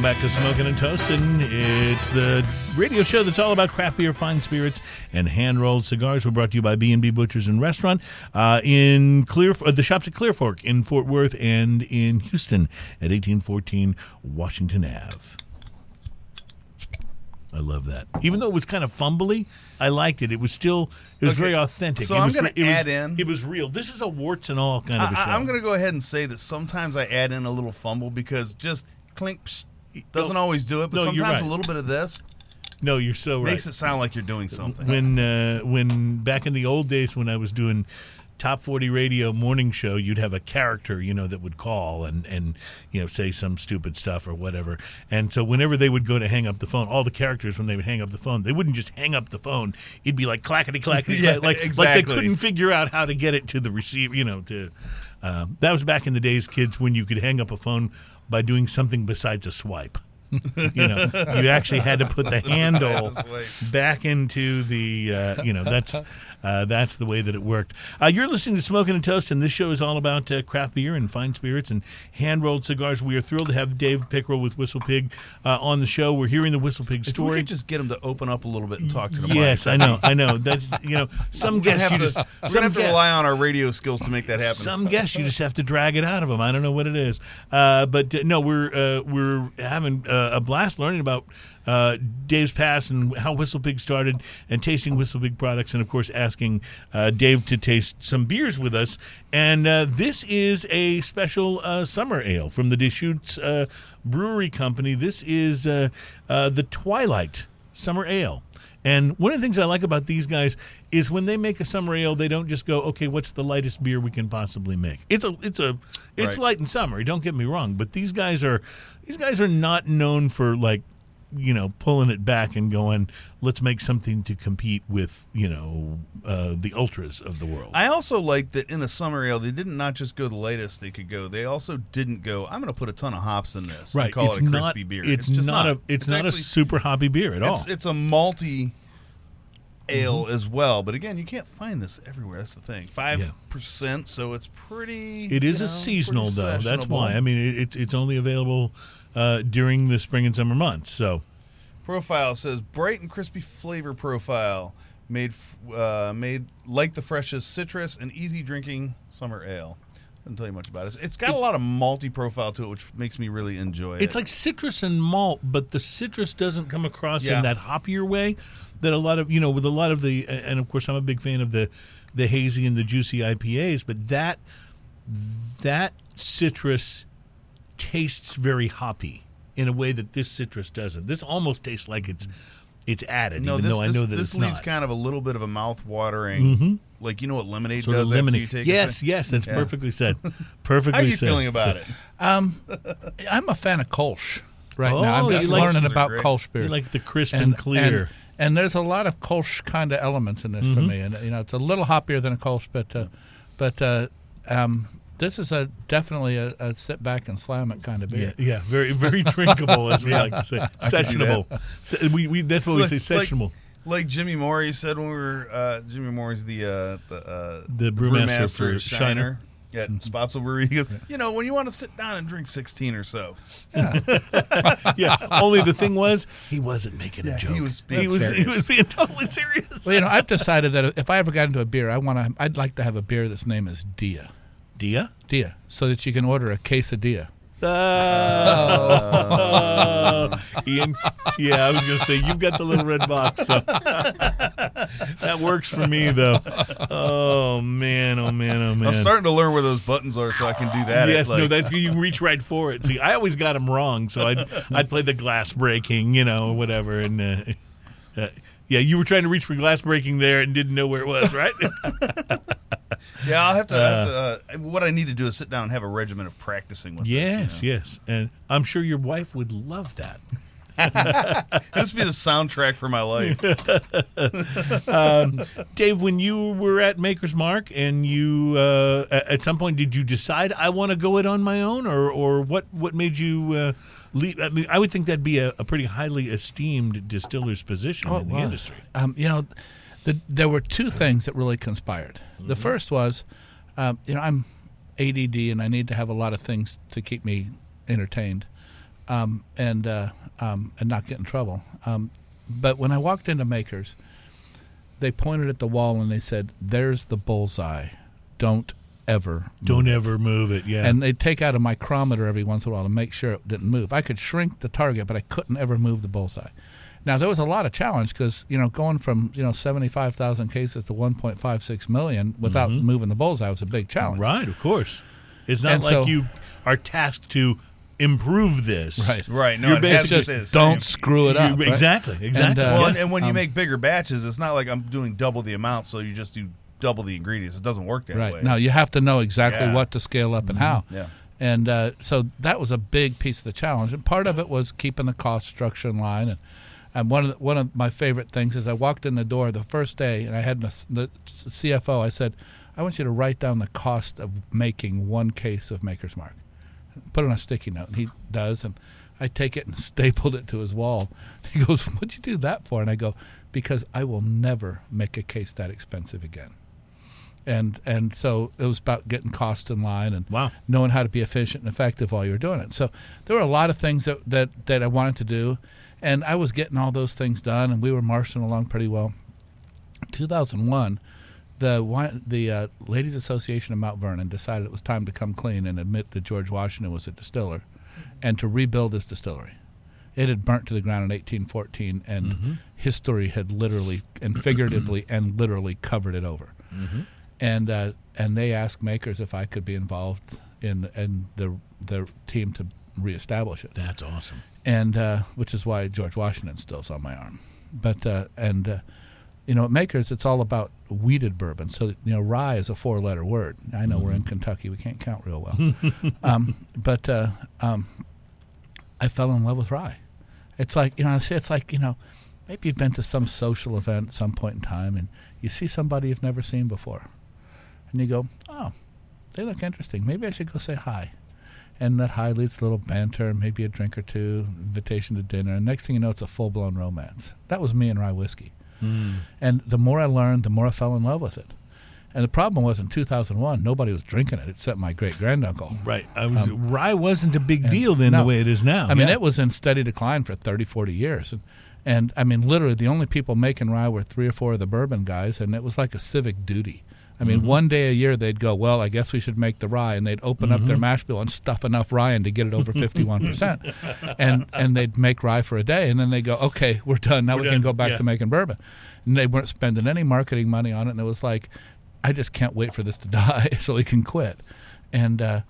Back to Smoking and Toasting. It's the radio show that's all about craft beer, fine spirits, and hand rolled cigars. We're brought to you by B and B Butchers and Restaurant uh, in Clear, uh, the shops at Clear Fork in Fort Worth and in Houston at 1814 Washington Ave. I love that. Even though it was kind of fumbly, I liked it. It was still it was Okay, very authentic. so It I'm gonna re- it was- add in- It was real. This is a warts and all kind of a show. I, am going to go ahead and say that sometimes I add in a little fumble because just clink psh, doesn't No. always do it, but No, sometimes right. a little bit of this no, you're so right. makes it sound like you're doing something. when uh, when back in the old days when I was doing top 40 radio morning show you'd have a character you know that would call and and you know say some stupid stuff or whatever and so whenever they would go to hang up the phone all the characters when they would hang up the phone they wouldn't just hang up the phone it'd be like clackety clackety Yeah, like like they couldn't figure out how to get it to the receiver you know to um, that was back in the days kids when you could hang up a phone by doing something besides a swipe. You know you actually had to put the handle back into the uh, you know that's uh, that's the way that it worked. Uh, you're listening to Smoking and Toast, and this show is all about uh, craft beer and fine spirits and hand rolled cigars. We are thrilled to have Dave Pickerell with Whistle Pig uh, on the show. We're hearing the Whistle Pig if we story. could just get them to open up a little bit and talk to the Yes. I know, I know. That's you know, some guests have you to, just we're some have to rely on our radio skills to make that happen. some guests you just have to drag it out of them. I don't know what it is, uh, but uh, no, we're uh, we're having uh, a blast learning about uh, Dave's past and how Whistle Pig started, and tasting Whistle Pig products, and of course asking uh, Dave to taste some beers with us. And uh, this is a special uh, summer ale from the Deschutes uh, Brewery Company. This is uh, uh, the Twilight Summer Ale. And one of the things I like about these guys is when they make a summer ale, they don't just go, "Okay, what's the lightest beer we can possibly make?" It's a, it's a, it's Right. light and summery. Don't get me wrong, but these guys are, these guys are not known for like, you know, pulling it back and going, "Let's make something to compete with," you know, uh, the ultras of the world. I also like that in a summer ale, they didn't not just go the latest they could go. They also didn't go. I'm going to put a ton of hops in this. and right? call it's it a not. crispy beer. It's, just not, not a. It's, not a super hoppy beer at all. It's, it's a malty ale Mm-hmm. as well. But again, you can't find this everywhere. That's the thing. Five Yeah. percent, so it's pretty. It is you a seasonal though. That's why. I mean, it, it's it's only available uh, during the spring and summer months. So. Profile says bright and crispy flavor profile, made f- uh, made like the freshest citrus and easy drinking summer ale. Doesn't tell you much about it. It's got a lot of malty profile to it, which makes me really enjoy it. It's like citrus and malt, but the citrus doesn't come across Yeah. in that hoppier way that a lot of you know with a lot of the and of course I'm a big fan of the the hazy and the juicy IPAs, but that that citrus tastes very hoppy in a way that this citrus doesn't. This almost tastes like it's it's added, no, even this, though I this- know that this it's leaves not. kind of a little bit of a mouth watering, like you know what lemonade sort does of after you lemonade. take. Yes, it? yes, that's Yeah. perfectly said. Perfectly How are you said. feeling about So- it? Um, I'm a fan of Kolsch right Oh, now. I'm just like- learning about great. Kolsch You beers. like the crisp and, clear. And, and there's a lot of Kolsch kind of elements in this for Mm-hmm. me, and you know it's a little hoppier than a Kolsch, but uh, but uh, um, this is a definitely a, a sit back and slam it kind of beer. yeah, very, very drinkable, as we like to say. do that. Sessionable. Se- we, we, that's what we say, sessionable. Like Jimmy Morey said when we were uh, Jimmy Morey's the uh, the uh, The brewmaster for at Shiner. at Spoetzl Brewery. He goes, you know, when you want to sit down and drink sixteen or so. yeah. Only the thing was, he wasn't making a joke. he was being he was, he was being totally serious. Well, you know, I've decided that if I ever got into a beer, I want to. I'd like to have a beer that's name is Dia, Dia? Dia, so that you can order a quesadilla. Uh, Ian, yeah, I was going to say, you've got the little red box. So. that works for me, though. Oh, man, oh, man, oh, man. I'm starting to learn where those buttons are, so I can do that. Yes, like, no, that's you can reach right for it. See, I always got them wrong, so I'd I'd play the glass breaking, you know, whatever, and uh, uh, yeah, you were trying to reach for glass breaking there and didn't know where it was, right? yeah. I'll have to. have to uh, what I need to do is sit down and have a regimen of practicing with. yes, this, you know? yes, and I'm sure your wife would love that. This would be the soundtrack for my life. Dave, when you were at Maker's Mark and you uh, at some point did you decide I want to go it on my own, or or what what made you? Uh, leave? I mean, I would think that'd be a, a pretty highly esteemed distiller's position Oh, in the was. industry. Um, you know, the, there were two things that really conspired. Mm-hmm. The first was, um, you know, I'm ADD and I need to have a lot of things to keep me entertained, um, and uh, um, and not get in trouble. Um, but when I walked into Makers, they pointed at the wall and they said, "There's the bullseye. Don't ever Don't move it." ever move it. Yeah, And they'd take out a micrometer every once in a while to make sure it didn't move. I could shrink the target, but I couldn't ever move the bullseye. Now there was a lot of challenge because you know going from you know seventy five thousand cases to one point five six million without moving the bullseye was a big challenge. Right, of course. It's not And like so- you are tasked to improve this. Right. Right. No, You're it basically Just stay don't same. screw it You- up. right? Exactly. Exactly. uh, Well, Yeah. and, and when you Um, make bigger batches, it's not like I'm doing double the amount, so you just do double the ingredients. It doesn't work that Right. way. Now you have to know exactly Yeah. what to scale up and how. Yeah. And uh, so that was a big piece of the challenge, and part of it was keeping the cost structure in line. And, and one of the, one of my favorite things is I walked in the door the first day, and I had the, the CFO. I said, "I want you to write down the cost of making one case of Maker's Mark. Put it on a sticky note." And he does, and I take it and stapled it to his wall. He goes, "What'd you do that for?" And I go, "Because I will never make a case that expensive again." And and so it was about getting cost in line and Wow. knowing how to be efficient and effective while you were doing it. So there were a lot of things that, that, that I wanted to do, and I was getting all those things done, and we were marching along pretty well. 2001, the the uh, Ladies Association of Mount Vernon decided it was time to come clean and admit that George Washington was a distiller, and to rebuild his distillery. It had burnt to the ground in 1814, and history had literally and figuratively and literally covered it over and uh, and they asked makers if I could be involved in in the the team to reestablish it, That's awesome. and uh, which is why George Washington still's on my arm. But uh, and uh, you know, at makers, it's all about wheated bourbon. So you know, rye is a four-letter word. I know we're in Kentucky; we can't count real well. um, but uh, um, I fell in love with rye. It's like you know, I say it's like you know, maybe you've been to some social event at some point in time, and you see somebody you've never seen before, and you go, "Oh, they look interesting. Maybe I should go say hi." And that hi leads to a little banter, maybe a drink or two, invitation to dinner. And next thing you know, it's a full blown romance. That was me and rye whiskey. Hmm. And the more I learned, the more I fell in love with it. And the problem was in 2001, nobody was drinking it except my great granduncle. Right. I was, um, rye wasn't a big deal then no. the way it is now. I mean, it was in steady decline for 30, 40 years. And, and I mean, literally, the only people making rye were three or four of the bourbon guys, and it was like a civic duty. I mean, one day a year they'd go, well, I guess we should make the rye, and they'd open up their mash bill and stuff enough rye in to get it over fifty-one percent, and and they'd make rye for a day, and then they go, okay, we're done. Now We're we done. can go back Yeah. to making bourbon, and they weren't spending any marketing money on it, and it was like, I just can't wait for this to die so we can quit, and. uh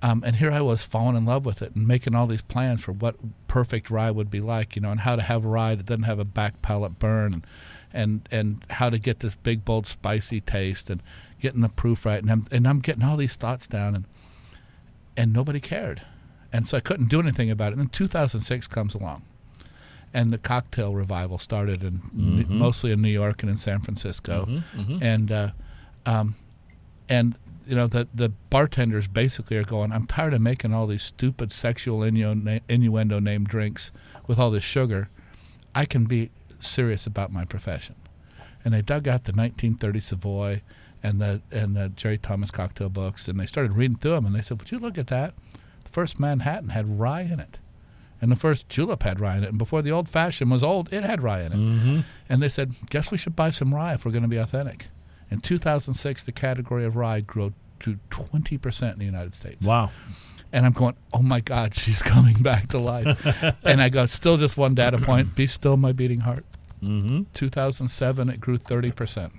um, and here I was falling in love with it and making all these plans for what perfect rye would be like, you know, and how to have a rye that doesn't have a back palate burn, and and and how to get this big bold spicy taste and getting the proof right. And I'm and I'm getting all these thoughts down, and and nobody cared, and so I couldn't do anything about it. And then 2006 comes along, and the cocktail revival started in mostly in New York and in San Francisco, and uh, um, and you know the the bartenders basically are going, I'm tired of making all these stupid sexual innu- innuendo named drinks with all this sugar. I can be serious about my profession. And they dug out the 1930 Savoy and the and the Jerry Thomas cocktail books, and they started reading through them, and they said, "Would you look at that? The first Manhattan had rye in it." And the first julep had rye in it. And before the old fashioned was old, it had rye in it. Mm-hmm. And they said, guess we should buy some rye if we're going to be authentic. In 2006, the category of rye grew to 20% in the United States. Wow. And I'm going, oh my God, she's coming back to life. and I go, still just one data point. Be still my beating heart. Mm-hmm. 2007, it grew 30%.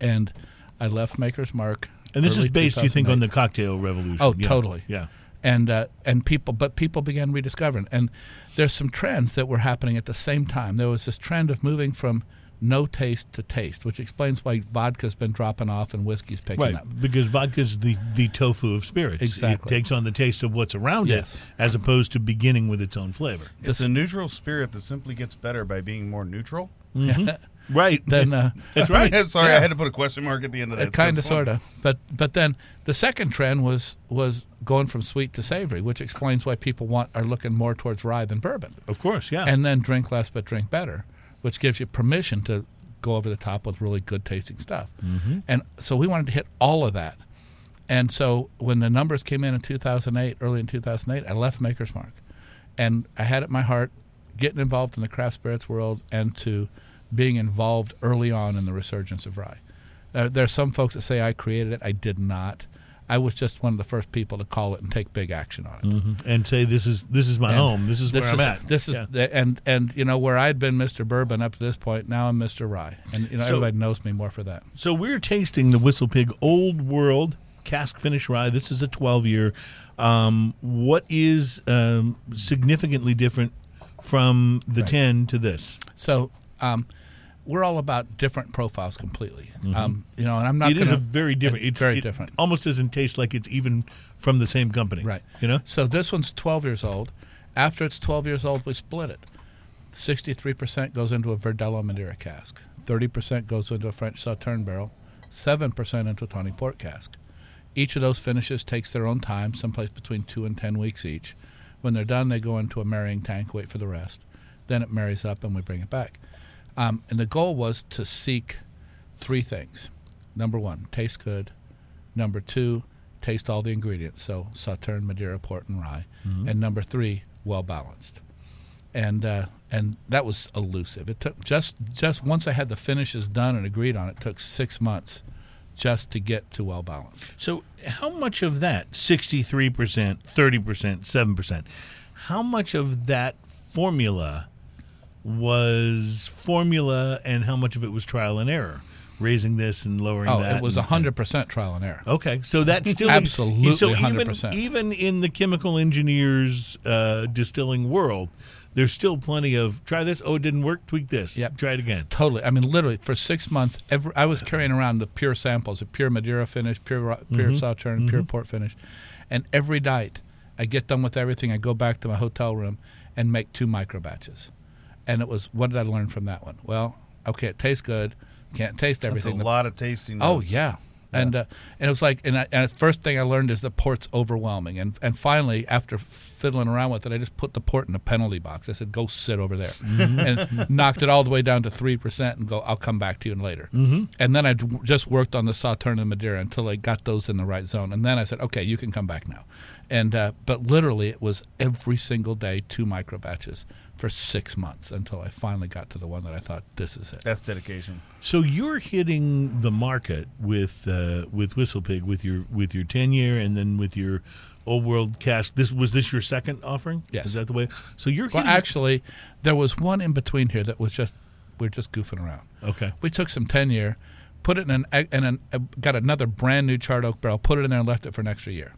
And I left Maker's Mark. And this is based, you think, on the cocktail revolution? Oh, Yeah. totally. Yeah. and uh, and people, but people began rediscovering. And there's some trends that were happening at the same time. There was this trend of moving from no taste to taste, which explains why vodka's been dropping off and whiskey's picking Right, up. because vodka's the, the tofu of spirits. Exactly. It takes on the taste of what's around Yes. it, as opposed to beginning with its own flavor. It's This- a neutral spirit that simply gets better by being more neutral. Right. Then uh, That's right. Sorry, Yeah. I had to put a question mark at the end of that. It's kind of, sort of, but but then the second trend was was going from sweet to savory, which explains why people want are looking more towards rye than bourbon. Of course, yeah. and then drink less but drink better, which gives you permission to go over the top with really good tasting stuff. Mm-hmm. And so we wanted to hit all of that. And so when the numbers came in in 2008, early in 2008, I left Maker's Mark. And I had it in my heart getting involved in the craft spirits world and to being involved early on in the resurgence of rye. Uh, there are some folks that say I created it. I did not. I was just one of the first people to call it and take big action on it. Mhm. And say this is this is my And home. This is where I'm at. This is Yeah. the, and and you know where I'd been Mr. Bourbon up to this point. Now I'm Mr. Rye, and you know So- everybody knows me more for that. So we're tasting the Whistle Pig Old World cask finish rye. This is a 12 year. Um, what is um, significantly different from the Right. 10 to this? So um, we're all about different profiles completely. Um, you know, and I'm not. Mm-hmm. It is gonna, a very different. it's very it different. Almost doesn't taste like it's even from the same company. Right. You know. So this one's 12 years old. After it's 12 years old, we split it. 63% goes into a Verdelho Madeira cask. 30% goes into a French Sauterne barrel. 7% into a tawny port cask. Each of those finishes takes their own time, someplace between two and 10 weeks each. When they're done, they go into a marrying tank, wait for the rest. Then it marries up and we bring it back. Um, and the goal was to seek three things. Number one, taste good. Number two, taste all the ingredients. So Sauterne, Madeira, port, and rye. And number three, well balanced. And uh, and that was elusive. It took just just once I had the finishes done and agreed on it, took six months just to get to well balanced. So how much of that 63%, 30%, 7%, how much of that formula was formula and how much of it was trial and error? Raising this and lowering Oh, that. it was hundred percent trial and error. Okay, so that's still Absolutely So even 100%. even in the chemical engineers uh, distilling world, there's still plenty of try this. Oh, it didn't work. Tweak this. Yep. Try it again. Totally. I mean, literally for six months, every, I was carrying around the pure samples, the pure Madeira finish, pure pure Sauterne, pure port finish, and every night I get done with everything. I go back to my hotel room and make two micro batches. And it was what did I learn from that one? Well, okay, it tastes good. Can't taste That's a lot of tasting. Oh notes. yeah. And uh, and it was like and, I, and the first thing I learned is the port's overwhelming and and finally after fiddling around with it I just put the port in a penalty box I said go sit over there and knocked it all the way down to three percent and go I'll come back to you later mm-hmm. and then I just worked on the Sauterne and Madeira until I got those in the right zone and then I said okay you can come back now and uh, but literally it was every single day two micro batches for six months until I finally got to the one that I thought this is it. That's dedication. So you're hitting the market with uh, with WhistlePig with your with your ten year and then with your old world cash. This was this your second offering? Yes. Is that the way? So you're Well, actually, there was one in between here that was just we are just goofing around. okay. We took some ten year, put it in an and an, uh, got another brand new charred oak barrel, put it in there, and left it for an extra year,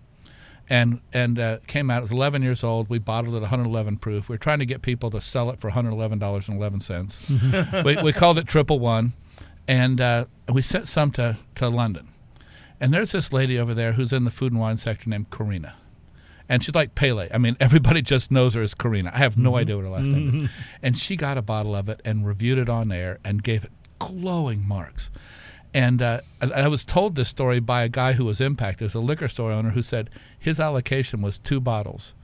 and and uh, came out. It was 11 years old. We bottled it 111 proof. We are trying to get people to sell it for 111 dollars and 11 cents. we, we called it Triple One, and uh, we sent some to to London. And there's this lady over there who's in the food and wine sector named Karina. And she's like Pele. I mean, everybody just knows her as Karina. I have no idea what her last name is. And she got a bottle of it and reviewed it on air and gave it glowing marks. And uh, I I was told this story by a guy who was impacted. There's a liquor store owner who said his allocation was two bottles.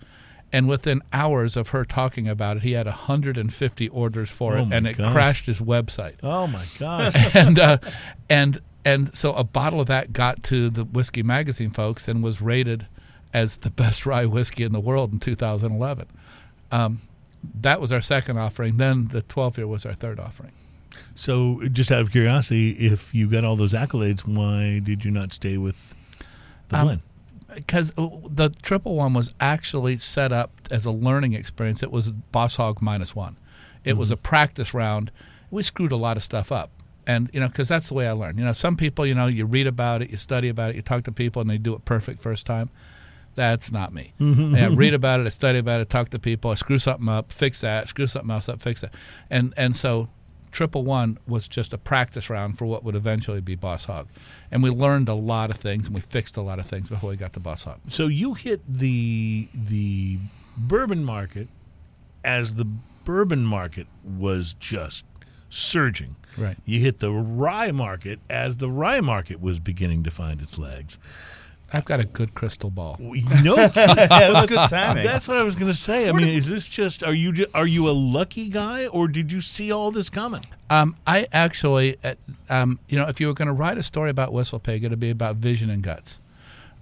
And within hours of her talking about it, he had 150 orders for Oh it, and it gosh. crashed his website Oh my gosh. and uh, and and so a bottle of that got to the whiskey magazine folks and was rated as the best rye whiskey in the world in 2011. Um, that was our second offering. Then the 12 year was our third offering. so just out of curiosity, if you got all those accolades, why did you not stay with the Um, blend? Because uh, the triple one was actually set up as a learning experience. It was Boss Hog minus one. It was a mm-hmm. practice round. We screwed a lot of stuff up. And, you know, because that's the way I learned. You know, some people, you know, you read about it, you study about it, you talk to people, and they do it perfect first time. That's not me. Mm-hmm. I read about it, I study about it, talk to people, I screw something up, fix that, screw something else up, fix that. And and so triple one was just a practice round for what would eventually be Boss Hog. And we learned a lot of things and we fixed a lot of things before we got to Boss Hog. So you hit the the bourbon market as the bourbon market was just surging. Right. You hit the rye market as the rye market was beginning to find its legs. I've got a good crystal ball. No, yeah, it was good timing. that's what I was going to say. I mean, is this just are you are you a lucky guy or did you see all this coming? Um, I actually, uh, um, you know, if you were going to write a story about Whistle Pig, it'd be about vision and guts.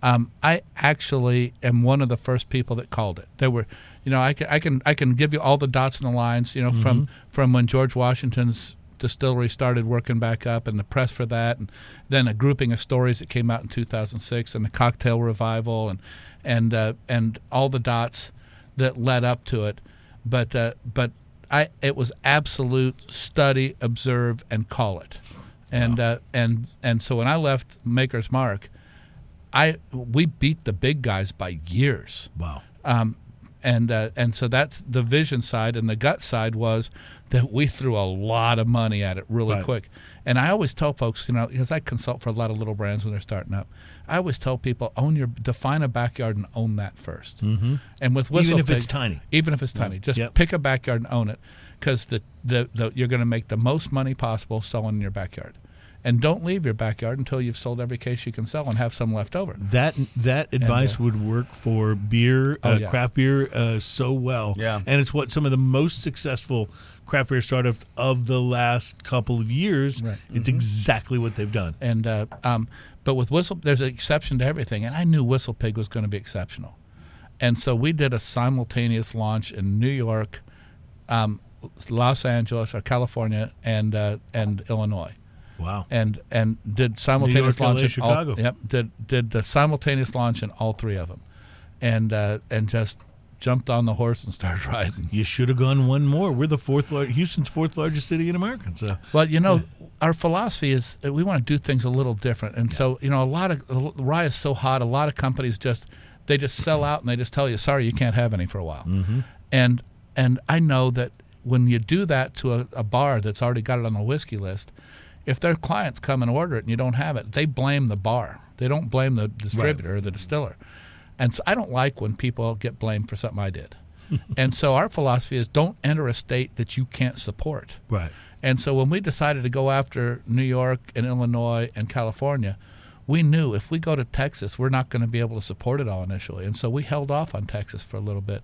Um, I actually am one of the first people that called it. There were, you know, I can I can I can give you all the dots and the lines, you know, from from when George Washington's distillery started working back up and the press for that, and then a grouping of stories that came out in 2006 and the cocktail revival and and uh, and all the dots that led up to it. But uh, but I it was absolute study, observe, and call it. And uh, and and so when I left Maker's Mark, I we beat the big guys by years. Wow. Um, and uh, and so that's the vision side, and the gut side was that we threw a lot of money at it really Right. quick. And I always tell folks, you know, because I consult for a lot of little brands when they're starting up, I always tell people own your define a backyard and own that 1st Mm-hmm. And with Whistle Even if Pig- it's tiny. even if it's tiny, just Yep. pick a backyard and own it, because the, the the you're going to make the most money possible selling in your backyard. And don't leave your backyard until you've sold every case you can sell and have some left over. That that advice uh, would work for beer, Oh, uh, yeah. craft beer, uh, so well. Yeah. and it's what some of the most successful craft beer startups of the last couple of years. Right. It's exactly what they've done. And uh, um, but with Whistle, there's an exception to everything, and I knew Whistle Pig was going to be exceptional, and so we did a simultaneous launch in New York, um, Los Angeles, or California, and uh, and Illinois. Wow. and and did simultaneous York, launch LA, in Chicago. all yep did did the simultaneous launch in all three of them, and uh, and just jumped on the horse and started riding. You should have gone one more. We're the fourth, lar- Houston's fourth largest city in America. So Well, you know, our philosophy is that we want to do things a little different, and so you know, a lot of the rye is so hot. A lot of companies just they just sell out and they just tell you, sorry, you can't have any for a while. Mm-hmm. And and I know that when you do that to a, a bar that's already got it on the whiskey list, if their clients come and order it and you don't have it, they blame the bar. They don't blame the distributor or the distiller. And so I don't like when people get blamed for something I did. and so our philosophy is don't enter a state that you can't support. right. And so when we decided to go after New York and Illinois and California, we knew if we go to Texas, we're not going to be able to support it all initially. And so we held off on Texas for a little bit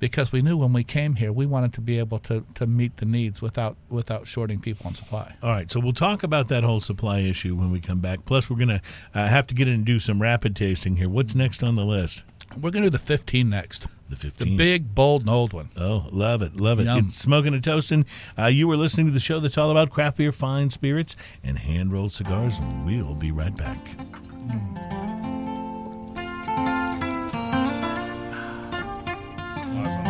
because we knew when we came here, we wanted to be able to, to meet the needs without without shorting people on supply. All right, so we'll talk about that whole supply issue when we come back. Plus, we're going to uh, have to get in and do some rapid tasting here. What's next on the list? We're going to do the 15 next. The 15. The big, bold, and old one. Oh, love it, love it. Smoking and toasting. Uh, you were listening to the show that's all about craft beer, fine spirits, and hand rolled cigars. And we'll be right back. Awesome.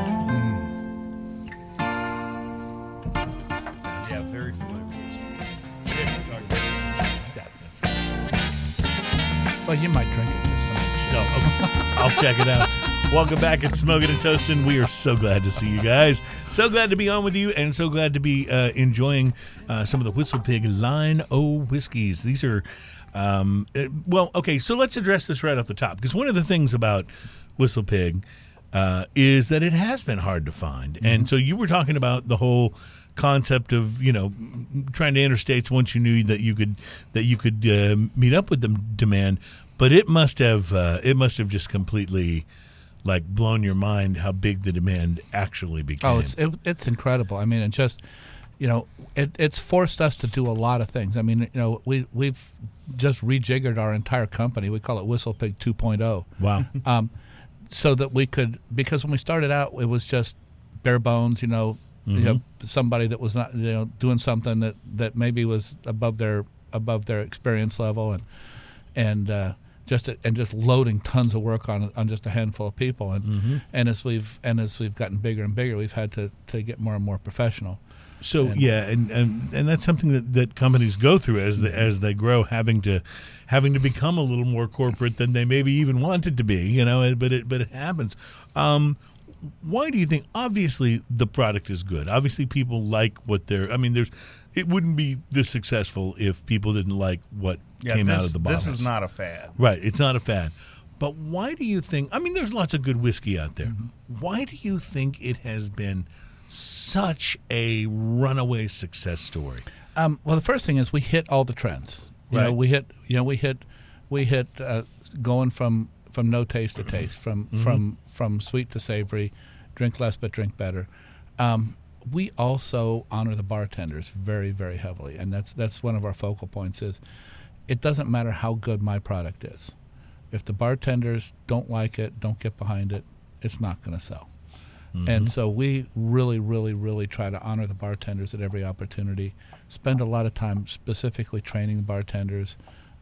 Yeah, very familiar with this. Yeah, about- Well, you might drink it check it out. Welcome back at Smoking and Toasting. We are so glad to see you guys. So glad to be on with you, and so glad to be uh, enjoying uh, some of the Whistle Pig Line O whiskeys. These are, um, uh, well, okay. So let's address this right off the top because one of the things about Whistle Pig uh, is that it has been hard to find, and so you were talking about the whole concept of you know trying to enter states once you knew that you could that you could uh, meet up with the demand but it must have uh, it must have just completely like blown your mind how big the demand actually became Oh, it's it, it's incredible. I mean, it just you know it, it's forced us to do a lot of things. I mean, you know, we we've just rejiggered our entire company. We call it Whistlepig 2.0. wow um, so that we could because when we started out it was just bare bones you know you know somebody that was not you know doing something that that maybe was above their above their experience level and and uh, just and just loading tons of work on on just a handful of people. And and as we've and as we've gotten bigger and bigger we've had to to get more and more professional. So And- yeah and, and and that's something that, that companies go through as the, as they grow having to having to become a little more corporate than they maybe even wanted to be you know but it but it happens. Um why do you think obviously the product is good. Obviously people like what they're i mean there's it wouldn't be this successful if people didn't like what Yeah, came this, out of the bottles This is not a fad. Right, it's not a fad. But why do you think? I mean, there's lots of good whiskey out there. Why do you think it has been such a runaway success story? Um, well, the first thing is we hit all the trends. You know, Right. we hit you know we hit we hit uh, going from from no taste to taste, from from from sweet to savory, drink less but drink better. Um, we also honor the bartenders very very heavily, and that's that's one of our focal points. Is it doesn't matter how good my product is, if the bartenders don't like it, don't get behind it, it's not going to sell. And so we really, really, really try to honor the bartenders at every opportunity. Spend a lot of time specifically training the bartenders,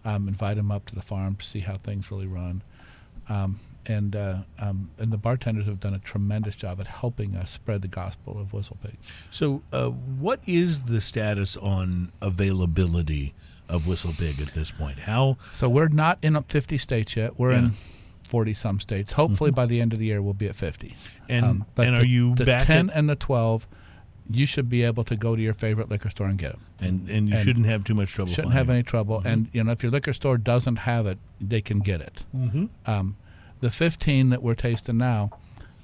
um, invite them up to the farm to see how things really run. Um, and uh, um, and the bartenders have done a tremendous job at helping us spread the gospel of Whistlepig. So, uh, what is the status on availability of Whistle Pig at this point? How? So we're not in 50 states yet. We're Yeah. in 40 some states. Hopefully by the end of the year we'll be at 50. And Um, but and the, are you the back? 10 at, and the 12? You should be able to go to your favorite liquor store and get them. and and you and shouldn't have too much trouble. shouldn't have any trouble. And you know, if your liquor store doesn't have it, they can get it. Mhm. Um, the 15 that we're tasting now,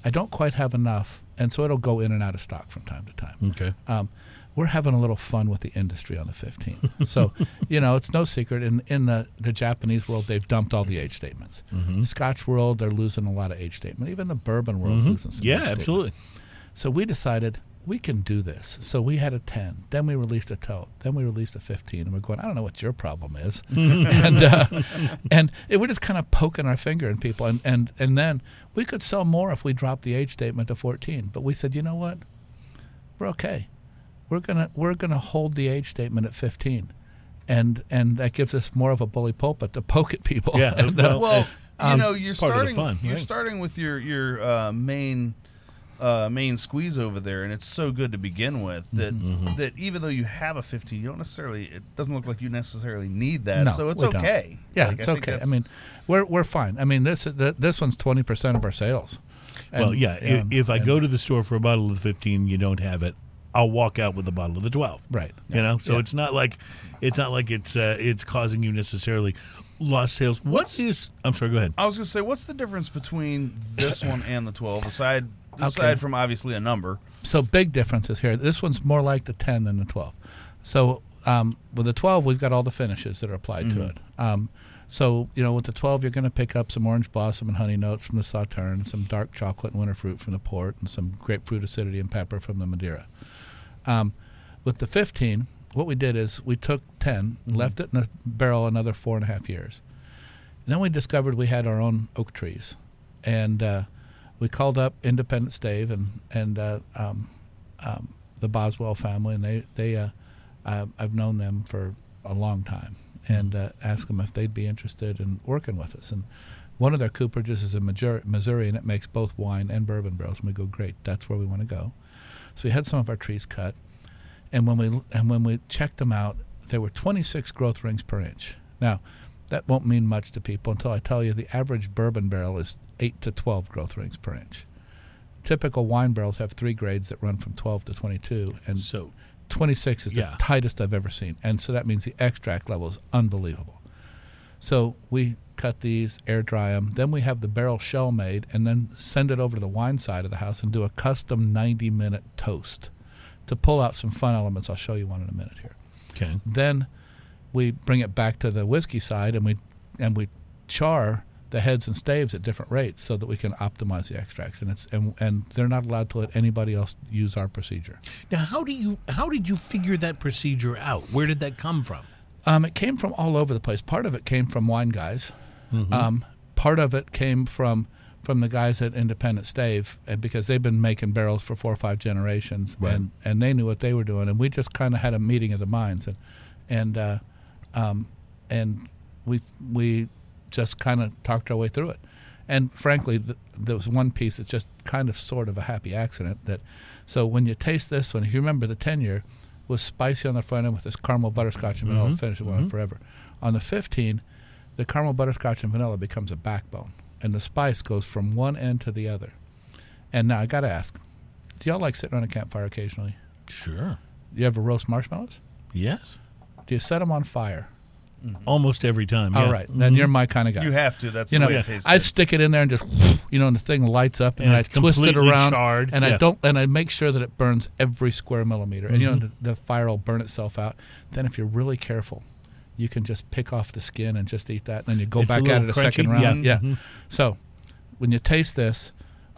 I don't quite have enough, and so it'll go in and out of stock from time to time. Okay. Um, we're having a little fun with the industry on the 15. so, you know, it's no secret in in the the Japanese world they've dumped all the age statements. Mm-hmm. Scotch world they're losing a lot of age statement. Even the bourbon world's losing some. Mm-hmm. Yeah, age statement. absolutely. So we decided we can do this. So we had a 10. Then we released a 12. Then we released a 15. And we're going, I don't know what your problem is. and uh, and it, we're just kind of poking our finger in people. And, and, and then we could sell more if we dropped the age statement to 14. But we said, you know what? We're okay. We're gonna we're gonna hold the age statement at 15, and and that gives us more of a bully pulpit to poke at people. Yeah, And, uh, well, Well, you know, you're part of the starting. fun, you're right. starting with your your uh, main uh, main squeeze over there, and it's so good to begin with that Mm-hmm. that even though you have a 15, you don't necessarily. It doesn't look like you necessarily need that. No, so it's we don't. okay. Yeah, Like, it's I okay. I mean, we're we're fine. I mean, this th- this one's twenty percent of our sales. well, yeah. i um, if I and- go to the store for a bottle of the 15, you don't have it. I'll walk out with a bottle of the 12. right, You know, so Yeah. it's not like it's not like it's uh, it's causing you necessarily lost sales. What's- What is? I'm sorry. Go ahead. I was going to say, what's the difference between this one and the 12? Aside Okay. aside from obviously a number. so big differences here. This one's more like the ten than the twelve. So um, with the twelve, we've got all the finishes that are applied to it. Um, so you know, with the twelve, you're going to pick up some orange blossom and honey notes from the sauterne, some dark chocolate and winter fruit from the port, and some grapefruit acidity and pepper from the Madeira. Um, with the 15, what we did is we took 10, left it in the barrel another four and a half years. And then we discovered we had our own oak trees. and uh, we called up Independent Stave and and uh, um, um, the Boswell family, and they they uh, uh, I've known them for a long time, and uh, asked them if they'd be interested in working with us. And one of their cooperages is in Missouri, and it makes both wine and bourbon barrels. And we go, great, that's where we want to go. So we had some of our trees cut, and when we and when we checked them out, there were 26 growth rings per inch. Now, that won't mean much to people until I tell you the average bourbon barrel is 8 to 12 growth rings per inch. Typical wine barrels have three grades that run from 12 to 22, and So 26 is Yeah. the tightest I've ever seen. And so that means the extract level is unbelievable. So we cut these, air dry them. Then we have the barrel shell made and then send it over to the wine side of the house and do a custom 90 minute toast to pull out some fun elements. I'll show you one in a minute here. okay, Then we bring it back to the whiskey side and we and we char the heads and staves at different rates so that we can optimize the extracts and it's and, and they're not allowed to let anybody else use our procedure. now how do you how did you figure that procedure out? Where did that come from? Um, it came from all over the place. Part of it came from wine guys. Um, part of it came from from the guys at Independent Stave, and because they've been making barrels for four or five generations, Right. and and they knew what they were doing, and we just kind of had a meeting of the minds, and and uh, um, and we we just kind of talked our way through it. And frankly, th- there was one piece that's just kind of sort of a happy accident. That so when you taste this one, if you remember the ten year was spicy on the front end with this caramel butterscotch and vanilla finish that went on forever. On the fifteen, the caramel butterscotch and vanilla becomes a backbone, and the spice goes from one end to the other. And now I got to ask, do y'all like sitting on a campfire occasionally? Sure. You ever roast marshmallows? Yes. Do you set them on fire? Mm-hmm. Almost every time. All yeah. right, then mm-hmm. you're my kind of guy. You have to. That's you know, the way it tastes. I'd stick it in there and just, you know, and the thing lights up, and, And I it's twist it completely around, charred, and I yeah. don't, and I make sure that it burns every square millimeter, and you know, Mm-hmm. the, the fire will burn itself out. Then, if you're really careful, you can just pick off the skin and just eat that, and then you go It's a back at little it a second crunchy, round. yeah. Yeah. Mm-hmm. So, when you taste this,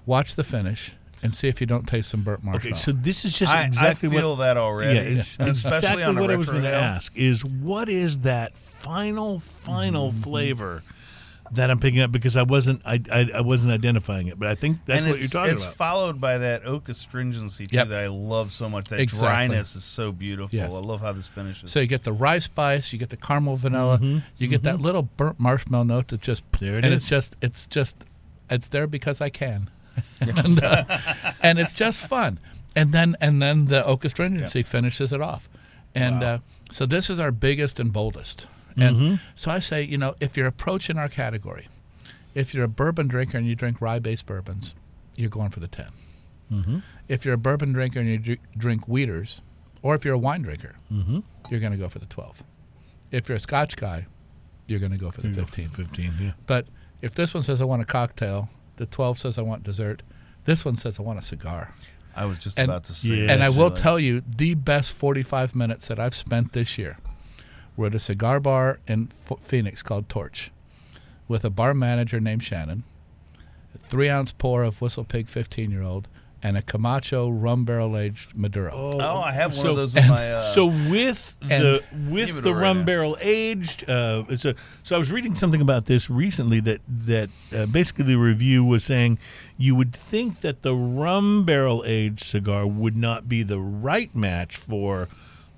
watch the finish and see if you don't taste some burnt marshmallow. Okay, so this is just I, exactly I feel what that already. Yeah, it's and especially exactly on a what I was going to ask is what is that final final Mm-hmm. flavor that I'm picking up because I wasn't I, I, I wasn't identifying it, but I think that's and what you're talking it's about. It's followed by that oak astringency too Yep. that I love so much. That Exactly. dryness is so beautiful. Yes. I love how this finishes. So you get the rice spice, you get the caramel vanilla, you get that little burnt marshmallow note that just Mm-hmm. There it and is. it's just it's just it's there because I can, and, uh, and it's just fun. And then and then the oak astringency finishes it off, and Wow. uh, so this is our biggest and boldest. And Mm-hmm. so I say, you know, if you're approaching our category, if you're a bourbon drinker and you drink rye-based bourbons, you're going for the 10 Mm-hmm. If you're a bourbon drinker and you drink Wheaters, or if you're a wine drinker, Mm-hmm. you're going to go for the 12. If you're a Scotch guy, you're going to go for the 15. 15, yeah. But if this one says I want a cocktail, the 12 says I want dessert, this one says I want a cigar. I was just And- about to say. Yeah. and I will like, tell you, the best 45 minutes that I've spent this year were at a cigar bar in Phoenix called Torch with a bar manager named Shannon, a three ounce pour of Whistle Pig 15 year old, and a Camacho rum barrel aged Maduro. Oh, I have one So- of those in my. Uh, so with the with the right rum barrel aged, uh, it's a, so I was reading something about this recently that that uh, basically the review was saying you would think that the rum barrel aged cigar would not be the right match for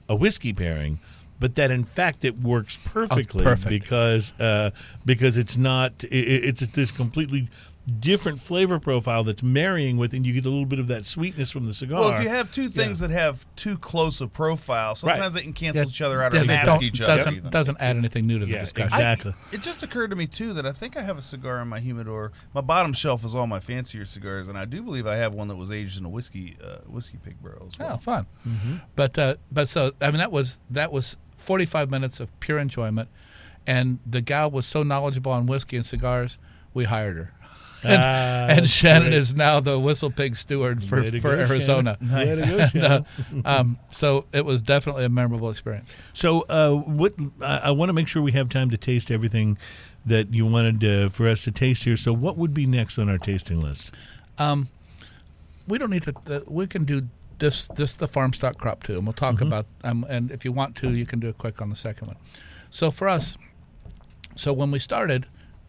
a whiskey pairing, but that in fact it works perfectly perfect. because uh, because it's not i i- it's this completely different flavor profile that's marrying with, and you get a little bit of that sweetness from the cigar. well, if you have two things that have too close a profile, sometimes they can cancel each other out or That mask each other. doesn't, even. doesn't add anything new to the Yeah, discussion. exactly. It just occurred to me too that I think I have a cigar in my humidor. My bottom shelf is all my fancier cigars, and I do believe I have one that was aged in a whiskey uh, whiskey pig barrel as well. Oh, fun. But uh, but so I mean that was that was 45 minutes of pure enjoyment, and the gal was so knowledgeable on whiskey and cigars, we hired her. And, Ah, and Shannon great. is now the whistle pig steward for, for go, Arizona. To go, uh, um, so it was definitely a memorable experience. So, uh, what I, I want to make sure we have time to taste everything that you wanted uh, for us to taste here. So, what would be next on our tasting list? Um, we don't need to. We can do this this the farm stock crop too, and we'll talk about. Um, and if you want to, you can do it quick on the second one. So for us, so when we started,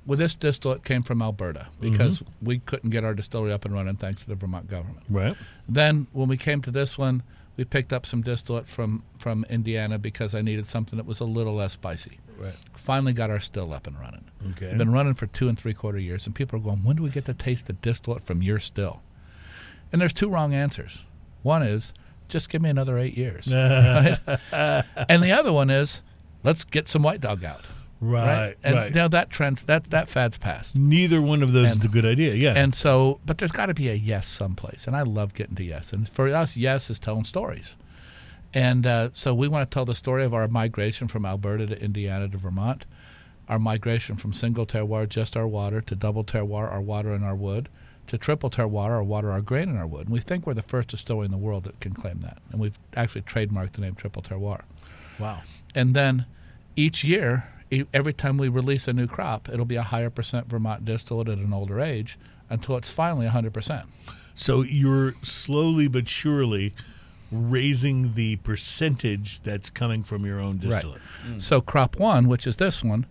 well, this distillate came from Alberta because we couldn't get our distillery up and running thanks to the Vermont government. Right. Then when we came to this one, we picked up some distillate from from Indiana because I needed something that was a little less spicy. Right. Finally got our still up and running. Okay. Been running for two and three quarter years, and people are going, "When do we get to taste the distillate from your still?" And there's two wrong answers. One is just give me another eight years, and the other one is let's get some white dog out. Right. And right. now that trends that that fad's passed. Neither one of those is a good idea. Yeah. And so, but there's got to be a yes someplace, and I love getting to yes. And for us, yes is telling stories. And uh, so we want to tell the story of our migration from Alberta to Indiana to Vermont, our migration from single terroir, just our water, to double terroir, our water and our wood, to triple terroir, our water, our grain, and our wood. And we think we're the first distillery in the world that can claim that. And we've actually trademarked the name triple terroir. wow. And then each year, every time we release a new crop, it'll be a higher percent Vermont distillate at an older age until it's finally 100%. So you're slowly but surely raising the percentage that's coming from your own distillate. So crop one, which is this one,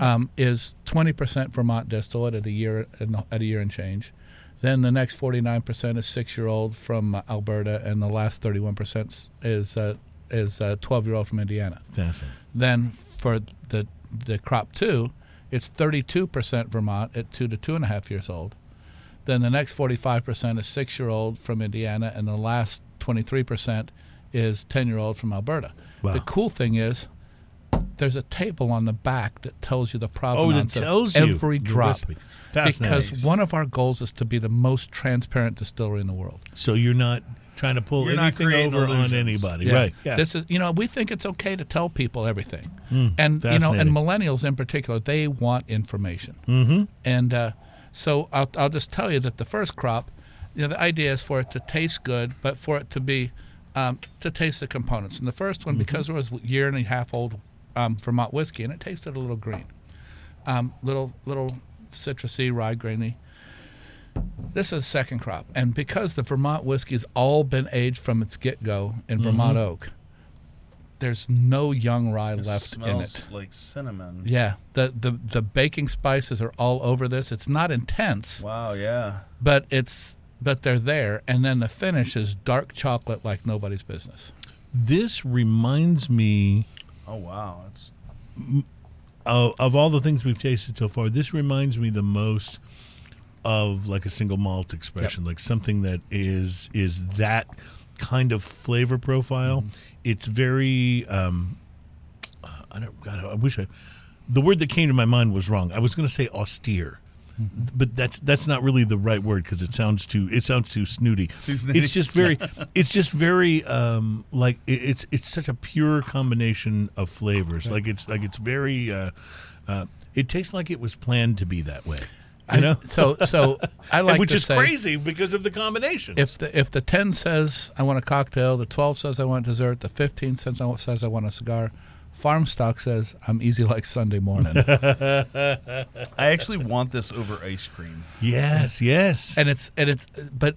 um, is 20% Vermont distillate at a year at a year and change. Then the next 49% is six-year-old from uh, Alberta, and the last 31% is uh, is 12-year-old from Indiana. Fascinating. Then for the the crop two, it's 32% Vermont at two to two and a half years old. Then the next 45% is six year old from Indiana, and the last 23% is 10 year old from Alberta. Wow. The cool thing is, there's a table on the back that tells you the Oh, provenance tells of every the drop. Fascinating. Because one of our goals is to be the most transparent distillery in the world. So you're not trying to pull You're anything creating over on illusions. anybody, right? Yeah. This is you know we think it's okay to tell people everything, Hmm, and you know and millennials in particular they want information. Mm-hmm. And uh, so I'll I'll just tell you that the first crop, you know, the idea is for it to taste good, but for it to be um, to taste the components. And the first Mm-hmm. one because it was a year and a half old um, Vermont whiskey and it tasted a little green, um, little little citrusy rye grainy. This is second crop, and because the Vermont whiskey's all been aged from its get go in Mm-hmm. Vermont oak, there's no young rye left in smells it. like cinnamon. Yeah, the, the the baking spices are all over this. It's not intense, Wow. Yeah. but it's but they're there, and then the finish is dark chocolate like nobody's business. this reminds me Oh wow. It's of, of all the things we've tasted so far. This reminds me the most of like a single malt expression, like something that is is that kind of flavor profile. Mm-hmm. It's very. Um, I don't. God, I wish I. The word that came to my mind was wrong. I was going to say austere. Mm-hmm. But that's that's not really the right word because it sounds too it sounds too snooty. It's just very it's just very um, like it, it's it's such a pure combination of flavors. Like it's like it's very uh, uh, it tastes like it was planned to be that way. You know, So so I like which to is say, crazy because of the combination. If the if the ten says I want a cocktail, the twelve says I want dessert, the fifteen says I want, says I want a cigar, FarmStock says I'm easy like Sunday morning, I actually want this over ice cream. yes, yes. and it's and it's but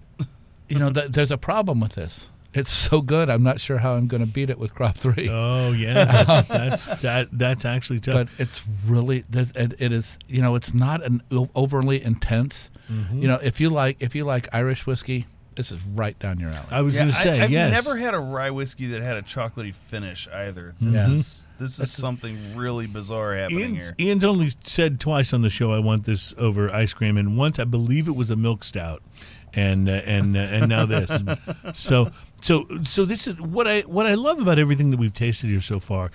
you know th- there's a problem with this. It's so good. I'm not sure how I'm going to beat it with crop three. oh yeah, that's, that's that that's actually tough. but it's really it, it is you know it's not an overly intense. Mm-hmm. You know if you like if you like Irish whiskey, this is right down your alley. I was going to say I, have yes. never had a rye whiskey that had a chocolatey finish either. This Yeah. is this is something really bizarre happening Ian's, here. Ian's only said twice on the show, "I want this over ice cream," and once I believe it was a milk stout, and uh, and uh, and now this. so so so this is what I what I love about everything that we've tasted here so far,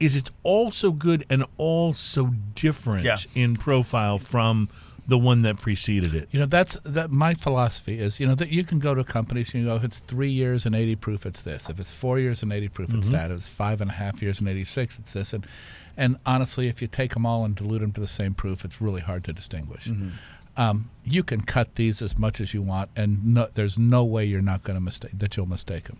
is it's all so good and all so different Yeah. in profile from the one that preceded it. You know, that's that. My philosophy is, you know, that you can go to companies and you go, if it's three years and eighty proof, it's this. If it's four years and eighty proof, it's mm-hmm. that. If it's five and a half years and eighty six, it's this. And and honestly, if you take them all and dilute them to the same proof, it's really hard to distinguish. Mm-hmm. Um, you can cut these as much as you want, and no, there's no way you're not going to mistake that you'll mistake them.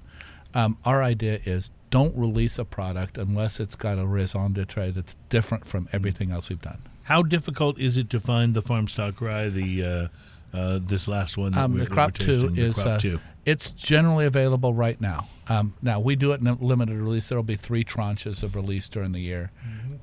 Um, our idea is don't release a product unless it's got a raison d'etre that's different from everything else we've done. How difficult is it to find the FarmStock rye? The uh, uh, this last one. That Um, we're, the that crop we're two tasting, the is crop uh, two. it's generally available right now. Um, now we do it in a limited release. There will be three tranches of release during the year,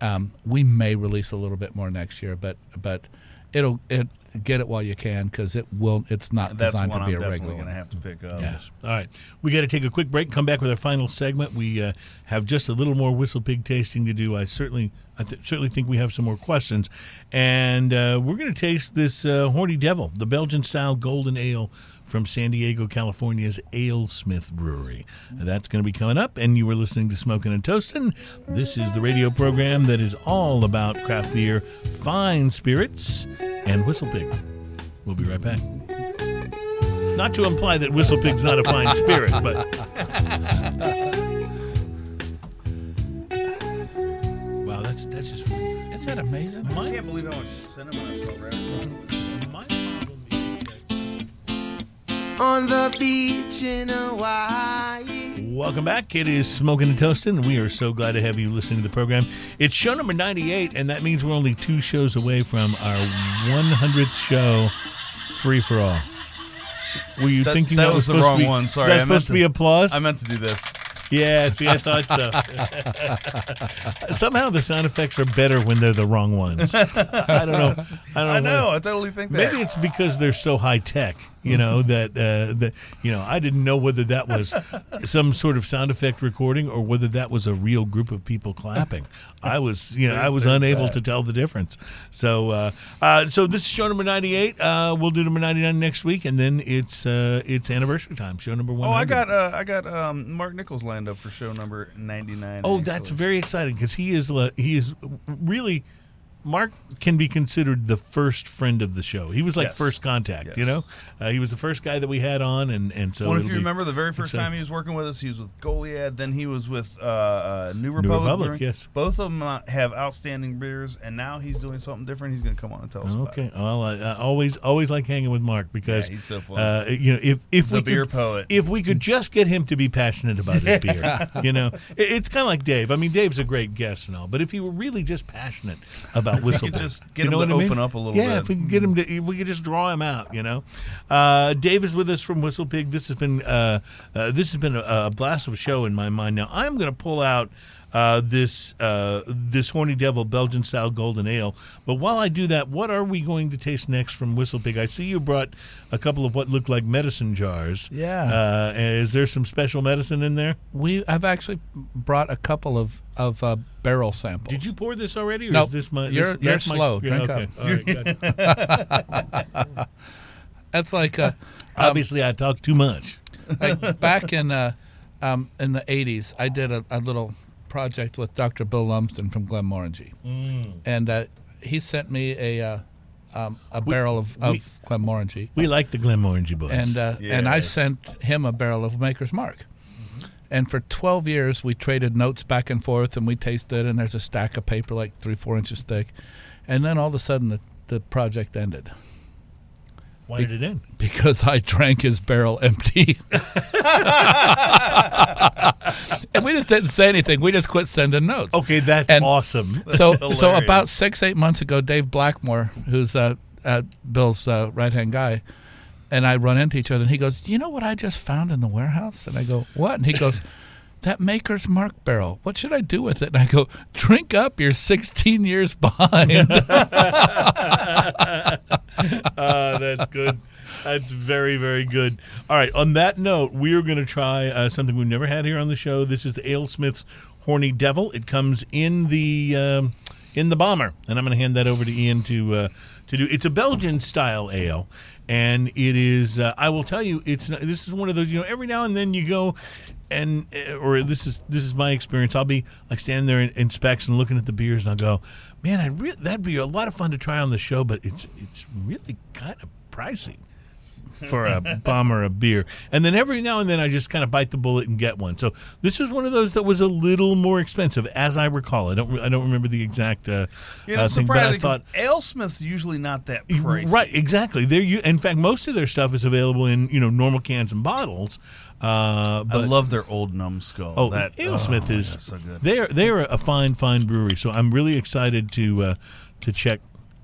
Um, we may release a little bit more next year, but but it'll it get it while you can because it will. It's not That's designed to be I'm a definitely regular. going to have to pick up. Yes. All right, we got to take a quick break. Come back with our final segment. We uh, have just a little more whistle pig tasting to do. I certainly, I th- certainly think we have some more questions, and uh, we're going to taste this uh, Horny Devil, the Belgian style golden ale from San Diego, California's AleSmith Brewery. That's going to be coming up, and you were listening to Smoking and Toasting. This is the radio program that is all about craft beer, fine spirits, and whistle pig. We'll be right back. Not to imply that Whistle Pig's not a fine spirit, but. wow, that's that's just. Is that amazing? I My, can't believe how much cinnamon I smell on the beach in Hawaii. Welcome back. It is Smoking and Toasting, and we are so glad to have you listening to the program. It's show number 98, and that means we're only two shows away from our 100th show, Free for All. Were you That- thinking that that, was the wrong be, one. Sorry, Is that I meant supposed to to- be applause? I meant to do this. Yeah, see, I thought so. Somehow the sound effects are better when they're the wrong ones. I don't know. I don't I know. why. I totally think that. Maybe it's because they're so high tech, you know, that uh, that you know, I didn't know whether that was some sort of sound effect recording or whether that was a real group of people clapping. I was, you know, I was unable that. to tell the difference. So, uh, uh, so this is show number ninety-eight. Uh, we'll do number ninety-nine next week, and then it's uh, it's anniversary time. Show number one. Oh, I got uh, I got um, Mark Nichols lined up for show number ninety nine. Oh, that's very exciting because he is he is really Mark can be considered the first friend of the show. He was like Yes. first contact, you know. Uh, he was the first guy that we had on, and and so Well, if you remember the very first time he was working with us, he was with Goliad. Then he was with uh, uh, New Republic. Republic, Brewing. yes. Both of them have outstanding beers, and now he's doing something different. He's going to come on and tell us about. it. Okay, well, I, I always always like hanging with Mark because Yeah, he's so fun. Uh, you know, if if The we beer could, poet. if we could just get him to be passionate about his beer, you know, it, it's kind of like Dave. I mean, Dave's a great guest and all, but if he were really just passionate about whistle, could Pig, just get you know him to I mean? open up a little yeah, bit. if we can get him to, if we could just draw him out, you know. Uh, Dave is with us from Whistle Pig. This has been uh, uh, this has been a, a blast of a show in my mind. Now I'm going to pull out uh, this uh, this horny devil Belgian style golden ale. But while I do that, what are we going to taste next from Whistle Pig? I see you brought a couple of what look like medicine jars. Yeah. Uh, is there some special medicine in there? We I've actually brought a couple of of uh, barrel samples. Did you pour this already, or Nope. is this my? You're- this, you're my- slow. Drink okay. up. Right. That's like uh, Obviously, I talk too much. like back in uh, um, in the '80s, I did a, a little project with Dr. Bill Lumsden from Glenmorangie, Mm. and uh, he sent me a uh, um, a barrel of, of we- Glenmorangie, We like the Glenmorangie boys. and uh, and I sent him a barrel of Maker's Mark. And for 12 years, we traded notes back and forth, and we tasted. And there's a stack of paper like three, four inches thick. And then all of a sudden, the, the project ended Why did it end? because I drank his barrel empty. and we just didn't say anything. We just quit sending notes. Okay, that's And- awesome. so so hilarious. about six eight months ago, Dave Blackmore, who's uh, uh, Bill's uh, right hand guy, and I run into each other, and he goes, "You know what I just found in the warehouse?" And I go, "What?" And he goes. That Maker's Mark barrel. What should I do with it? And I go, drink up. You're 16 years behind. Uh, that's good. That's very, very good. All right. On that note, we are going to try uh, something we've never had here on the show. This is the AleSmith's Horny Devil. It comes in the um, in the bomber, and I'm going to hand that over to Ian to uh, to do. It's a Belgian style ale, and it is. Uh, I will tell you, it's not, this is one of those. You know, every now and then you go. And uh, or this is this is my experience. I'll be like standing there in, in specs and looking at the beers, and I'll go, "Man, I re- that'd be a lot of fun to try on the show, but it's it's really kind of pricey." For a bomber of beer. And then every now and then I just kind of bite the bullet and get one. So this was one of those that was a little more expensive, as I recall. I don't I don't remember the exact uh, You uh, thing, but I thought. AleSmith's usually not that pricey. Right, exactly. They're you. In fact, most of their stuff is available in you know normal cans and bottles. Uh, I but love their old numbskull. Oh, that AleSmith oh, is so good. They're they're a fine fine brewery, so I'm really excited to uh, to check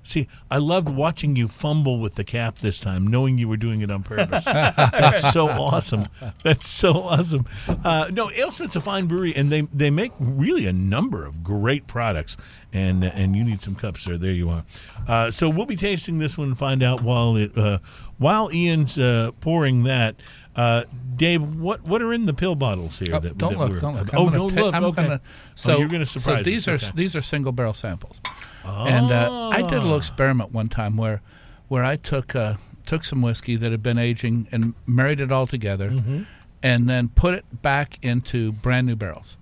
See, I loved watching you fumble with the cap this time, knowing you were doing it on purpose. That's so awesome. That's so awesome. Uh, no, AleSmith's a fine brewery, and they they make really a number of great products. And and you need some cups, sir. There you are. Uh, so we'll be tasting this one and find out while it uh, while Ian's uh, pouring that. Uh, Dave, what what are in the pill bottles here? Oh, that, don't that look. we're- Don't look. Oh, I'm gonna don't ta- look. I'm okay. gonna- Oh, so you're going to surprise So these us. are Okay. these are single barrel samples. And uh, I did a little experiment one time where where I took uh, took some whiskey that had been aging and married it all together, Mm-hmm. and then put it back into brand new barrels,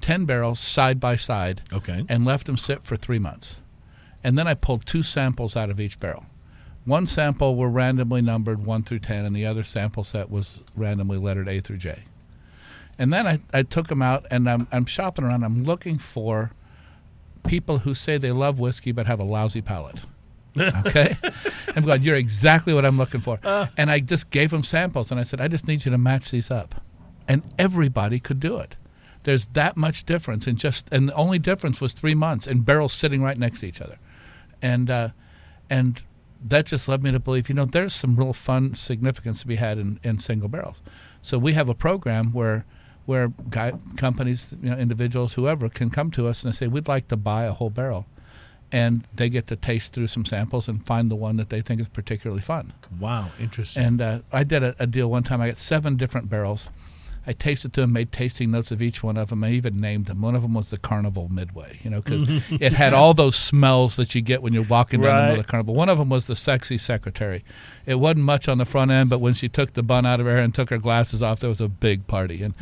ten barrels side by side, Okay. and left them sit for three months, and then I pulled two samples out of each barrel. One sample were randomly numbered one through ten, and the other sample set was randomly lettered A through J. And then I, I took them out, and I'm, I'm shopping around. I'm looking for people who say they love whiskey but have a lousy palate. Okay, I'm glad you're exactly what I'm looking for. and I just gave them samples, and I said, I just need you to match these up, and everybody could do it. There's that much difference, and just and the only difference was three months, and barrels sitting right next to each other, and uh, and that just led me to believe, you know, there's some real fun significance to be had in, in single barrels. So we have a program where where guy, companies, you know, individuals, whoever can come to us and say, we'd like to buy a whole barrel. And they get to taste through some samples and find the one that they think is particularly fun. Wow, interesting. And uh, I did a, a deal one time. I got seven different barrels. I tasted them, made tasting notes of each one of them. I even named them. One of them was the Carnival Midway, you know, because it had all those smells that you get when you're walking down the middle of the carnival. One of them was the sexy secretary. It wasn't much on the front end, but when she took the bun out of her hair and took her glasses off, there was a big party. And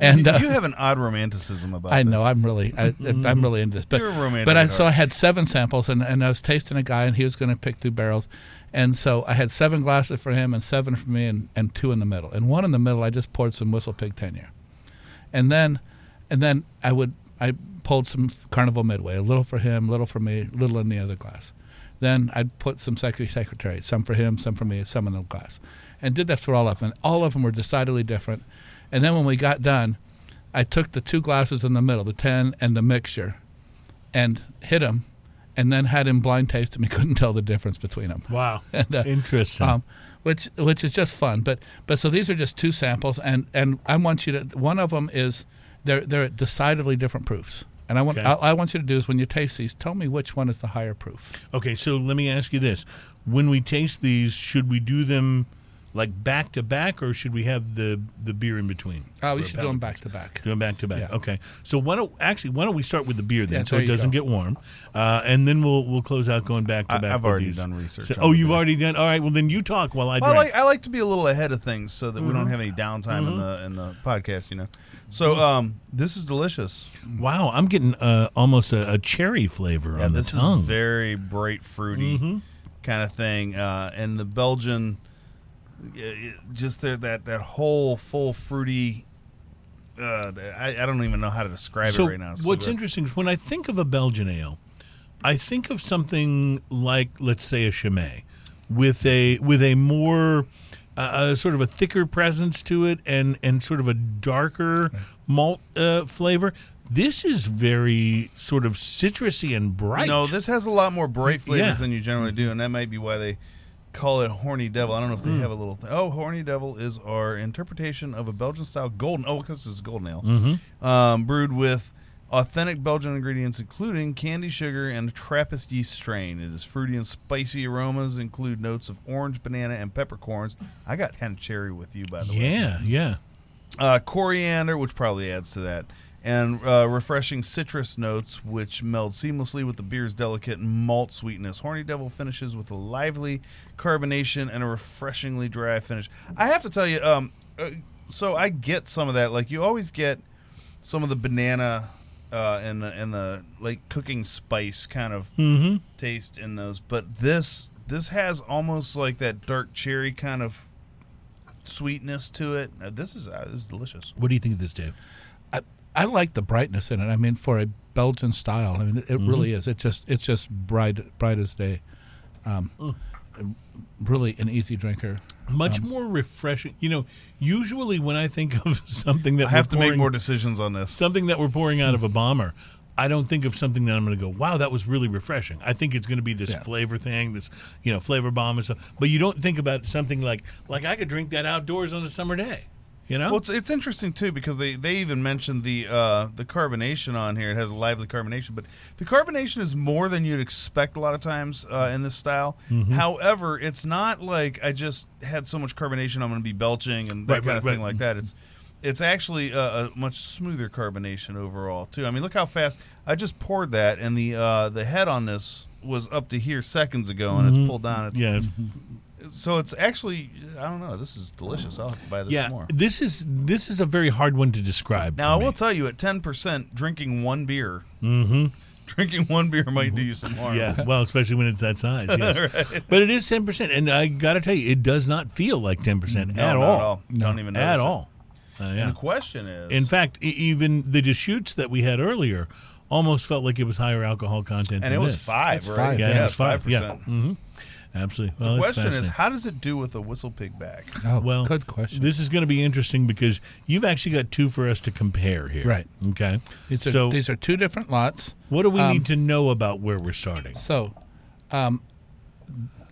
and uh, you have an odd romanticism about. I this. know I'm really I, I'm really into this, but You're a romantic but I, so. I had seven samples, and, and I was tasting a guy, and he was going to pick through barrels, and so I had seven glasses for him, and seven for me, and, and two in the middle, and one in the middle I just poured some Whistle Pig Ten Year, and then and then I would I pulled some Carnival Midway, a little for him, a little for me, a little in the other glass. Then I'd put some Secretary Secretary, some for him, some for me, some in the glass, and did that for all of them. All of them were decidedly different. And then when we got done, I took the two glasses in the middle, the 10 and the mixture, and hit him, and then had him blind taste them. He couldn't tell the difference between them. wow, And, uh, interesting. Um, which which is just fun. But but so these are just two samples, and and I want you to. One of them is they're they're decidedly different proofs. And I want Okay. all I want you to do is when you taste these, tell me which one is the higher proof. Okay, so let me ask you this: When we taste these, should we do them like back to back, or should we have the the beer in between? Oh, we should do them back to back. Do them back to back. Yeah. Okay. So why don't actually why don't we start with the beer then, Yeah, so it doesn't go. get warm, uh, and then we'll we'll close out going back to I- back. I've already these. done research So- oh, you've beer. already done. All right. Well, then you talk while I Well, I drink. like I like to be a little ahead of things so that we Mm-hmm. don't have any downtime in the in the podcast. You know, so um, this is delicious. wow, I'm getting uh, almost a, a cherry flavor Yeah, on the this is very bright fruity Mm-hmm. kind of thing, uh, and the Belgian, it- just the, that that whole full fruity. Uh, I, I don't even know how to describe so it right now. It's what's interesting is when I think of a Belgian ale, I think of something like let's say a Chimay, with a with a more uh, uh, sort of a thicker presence to it and and sort of a darker malt uh, flavor. This is very sort of citrusy and bright. No, this has a lot more bright flavors Yeah. than you generally do, and that might be why they call it Horny Devil. I don't know if they Mm. have a little. Th- oh, Horny Devil is our interpretation of a Belgian style golden. Oh, because it's golden ale, Mm-hmm. um, brewed with authentic Belgian ingredients, including candy sugar and Trappist yeast strain. It is fruity and spicy aromas, include notes of orange, banana, and peppercorns. I got kind of cherry with you, by the way yeah, yeah. uh, coriander, which probably adds to that, and uh, refreshing citrus notes, which meld seamlessly with the beer's delicate malt sweetness. Horny Devil finishes with a lively carbonation and a refreshingly dry finish. I have to tell you, um, uh, so I get some of that. Like you always get some of the banana uh, and the and the like cooking spice kind of Mm-hmm. taste in those, but this this has almost like that dark cherry kind of sweetness to it. Uh, this is uh, this is delicious. What do you think of this, Dave? I, I like the brightness in it. I mean, for a Belgian style, I mean, it, it really is. It just it's just bright bright as day. Um, Really an easy drinker. Much Um, more refreshing. You know, usually when I think of something that I have we're to make more decisions on this. something that we're pouring out of a bomber. I don't think of something that I'm going to go, wow, that was really refreshing. I think it's going to be this Yeah. flavor thing, this you know flavor bomb and stuff. But you don't think about something like like I could drink that outdoors on a summer day. You know, Well, it's, it's interesting too because they, they even mentioned the uh, the carbonation on here. It has a lively carbonation, but the carbonation is more than you'd expect a lot of times uh, in this style. Mm-hmm. However, it's not like I just had so much carbonation I'm going to be belching and that Right, kind right, of thing right. like that. It's it's actually a, a much smoother carbonation overall too. I mean, look how fast I just poured that, and the uh, the head on this was up to here seconds ago, and it's pulled down. It's, Mm-hmm. yeah, it's So it's actually I don't know. This is delicious. I'll have to buy this yeah. more. This is this is a very hard one to describe. Now I for me. will tell you, at ten percent, drinking one beer, Mhm. drinking one beer might do you some harm. Yeah, well, especially when it's that size. Yes. But it is ten percent, and I got to tell you, it does not feel like ten percent No, at, not all. at all. Don't even at it. all. Uh, yeah. And the question is, In fact, e- even the Deschutes that we had earlier almost felt like it was higher alcohol content. and than it was this. five, It's right? five, Yeah, yeah, it was five. Yeah. percent. Absolutely. Well, The question is, how does it do with a whistle pig bag? Oh, well, good question. This is going to be interesting because you've actually got two for us to compare here. Right. Okay. these, are, so, these are two different lots. what do we um, need to know about where we're starting? So, um,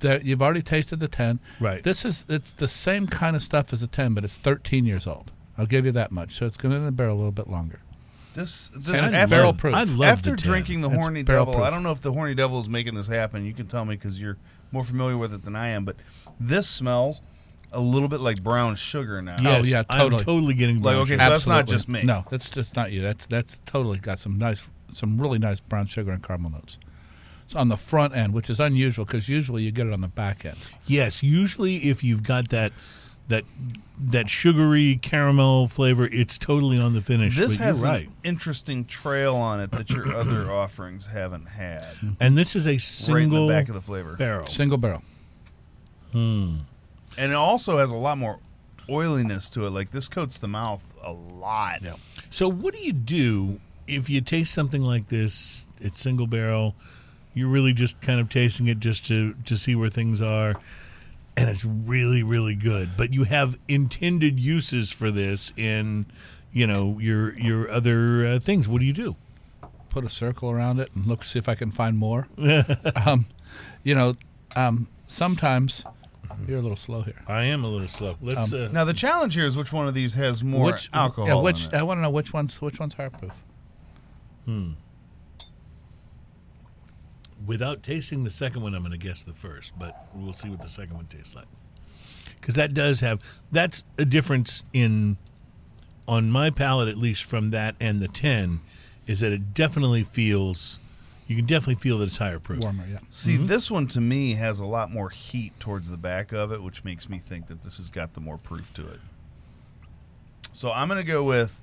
the, you've already tasted the ten. Right. This is it's the same kind of stuff as a ten, but it's thirteen years old. I'll give you that much. So it's going to in the barrel a little bit longer. This, this And after, barrel proof. I love after the drinking the It's horny barrel devil, proof. I don't know if the horny devil is making this happen. You can tell me because you're more familiar with it than I am. But this smells a little bit like brown sugar now. Oh, yes, Oh, yeah, I'm totally. totally getting Like, brown okay, sugar. so that's not Absolutely. just me. No, that's just not you. That's that's totally got some nice, some really nice brown sugar and caramel notes. So on the front end, which is unusual because usually you get it on the back end. Yes, usually if you've got that that that sugary caramel flavor, it's totally on the finish. This but has you're right. an interesting trail on it that your other offerings haven't had. And this is a right in single the back of the flavor. barrel. Single barrel. Hmm. And it also has a lot more oiliness to it. Like this coats the mouth a lot. Yeah. So what do you do if you taste something like this? It's single barrel. You're really just kind of tasting it just to to see where things are, and it's really really good. But you have intended uses for this in, you know, your your other uh, things. What do you do? Put a circle around it and look see if I can find more. um, you know, um, sometimes you're a little slow here. I am a little slow. Let's. uh, Now the challenge here is which one of these has more which alcohol. Yeah, in which it. I want to know which one's which one's higher proof. Without tasting the second one, I'm going to guess the first, but we'll see what the second one tastes like. Because that does have that's a difference in on my palate at least from that and the ten is that it definitely feels you can definitely feel that it's higher proof. Warmer, yeah. See, Mm-hmm. this one to me has a lot more heat towards the back of it, which makes me think that this has got the more proof to it. So I'm going to go with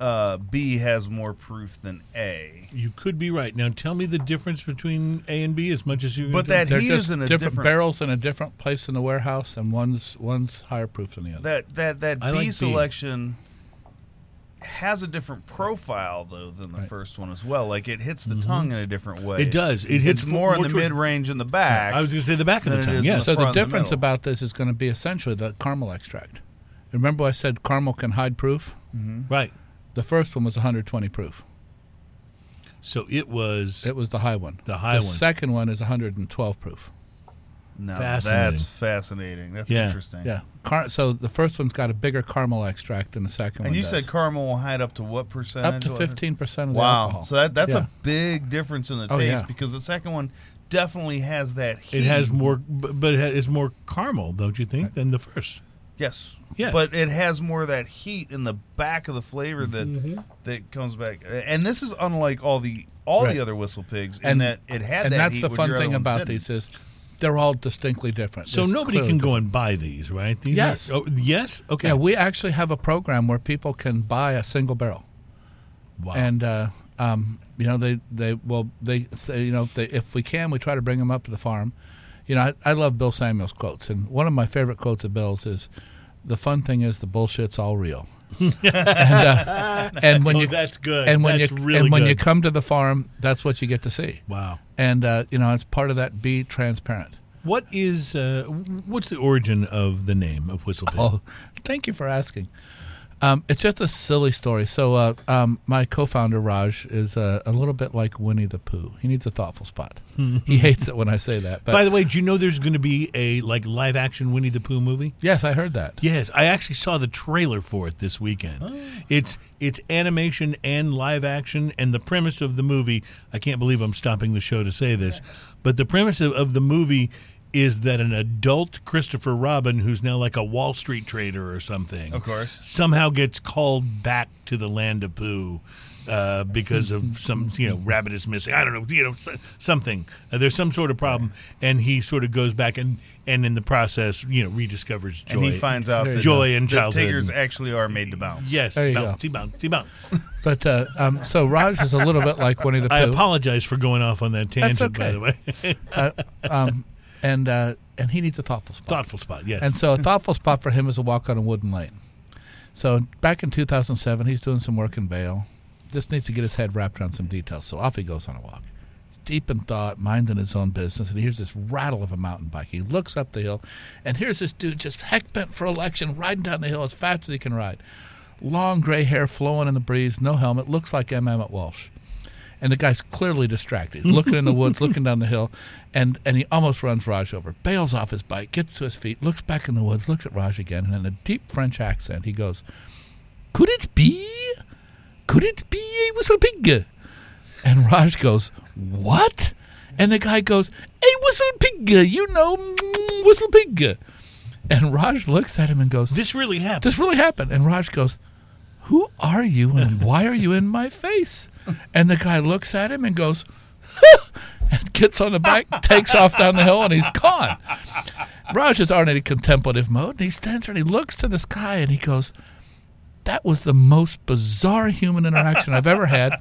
uh, B has more proof than A. You could be right. Now tell me the difference between A and B as much as you. But that They're heat just is in a different, different, barrels in a different place in the warehouse, and one's one's higher proof than the other. that that that I B like B. selection has a different profile though than the Right. first one as well. Like it hits the tongue in a different way. Mm-hmm. It does. It hits it's more in the towards- mid range in the back. I was going to say the back of than the it tongue. is Yes. the so the front and the difference middle. about this is going to be essentially the caramel extract. Remember, I said caramel can hide proof. right. The first one was 120 proof. So it was. It was the high one. The high the one. second one is 112 proof. now Fascinating. that's fascinating. That's Yeah. interesting. Yeah. Car- so the first one's got a bigger caramel extract than the second And one. And you does. said caramel will hide up to what percentage? up to 15% Wow. alcohol. So that, that's Yeah. a big difference in the Oh, taste yeah. because the second one definitely has that heat. It has more, but but it ha- it's more caramel, don't you think, uh, than the first? Yes. Yes. But it has more of that heat in the back of the flavor that Mm-hmm. that comes back. And this is unlike all the all Right. the other whistle pigs in And- that it had and that that's heat, the fun thing about didn't. these is they're all distinctly different. So There's nobody clearly can go and buy these, right? These Yes. Are, oh, yes. Okay. Yeah, we actually have a program where people can buy a single barrel. wow. and uh, um, you know they they well they say you know if, they, if we can we try to bring them up to the farm. You know I, I love Bill Samuels quotes, and one of my favorite quotes of Bill's is, "The fun thing is the bullshit's all real." and, uh, and when oh, you that's good. and when that's you really and when good. you come to the farm, that's what you get to see. wow. And uh, you know it's part of that be transparent. What is uh, what's the origin of the name of Whistle Pig? Oh, thank you for asking. Um, it's just a silly story. So, uh, um, my co-founder Raj is uh, a little bit like Winnie the Pooh. He needs a thoughtful spot. he hates it when I say that. But By the way, do you know there's going to be a like live action Winnie the Pooh movie? yes, I heard that. Yes, I actually saw the trailer for it this weekend. It's it's animation and live action, and the premise of the movie. I can't believe I'm stopping the show to say this, but the premise of, of the movie is that an adult Christopher Robin, who's now like a Wall Street trader or something, Of course. somehow gets called back to the land of Pooh. Uh, because of some, you know, rabbit is missing. I don't know, you know, something. Uh, there's some sort of problem, and he sort of goes back and, and in the process, you know, rediscovers joy. And he finds out that Joy and that childhood. Tigers actually are made to bounce. Yes, There you go. bouncy, bouncy, bounce. But uh, um, so Raj is a little bit like Winnie the Pooh. I apologize for going off on that That's tangent, by the way. uh, um, and uh, and he needs a thoughtful spot. Thoughtful spot, yes. And so a thoughtful spot for him is a walk on a wooden lane. So back in 2007, he's doing some work in Vail. Just needs to get his head wrapped around some details. So off he goes on a walk. Deep in thought, minding his own business, and he hears this rattle of a mountain bike. He looks up the hill, and here's this dude just heck bent for election, riding down the hill as fast as he can ride. Long gray hair flowing in the breeze, no helmet, looks like M. Emmet Walsh and the guy's clearly distracted. He's looking in the woods, looking down the hill, and, and he almost runs Raj over. Bails off his bike, gets to his feet, looks back in the woods, looks at Raj again, and in a deep French accent, he goes, "Could it be? Could it be a whistle pig?" And Raj goes, "What?" And the guy goes, "A whistle pig, you know, mm, whistle pig." And Raj looks at him and goes, this really happened. this really happened. And Raj goes, Who are you and why are you in my face? And the guy looks at him and goes, and gets on the bike, takes off down the hill, and he's gone. Raj is already in contemplative mode, and he stands there and he looks to the sky and he goes, That was the most bizarre human interaction I've ever had.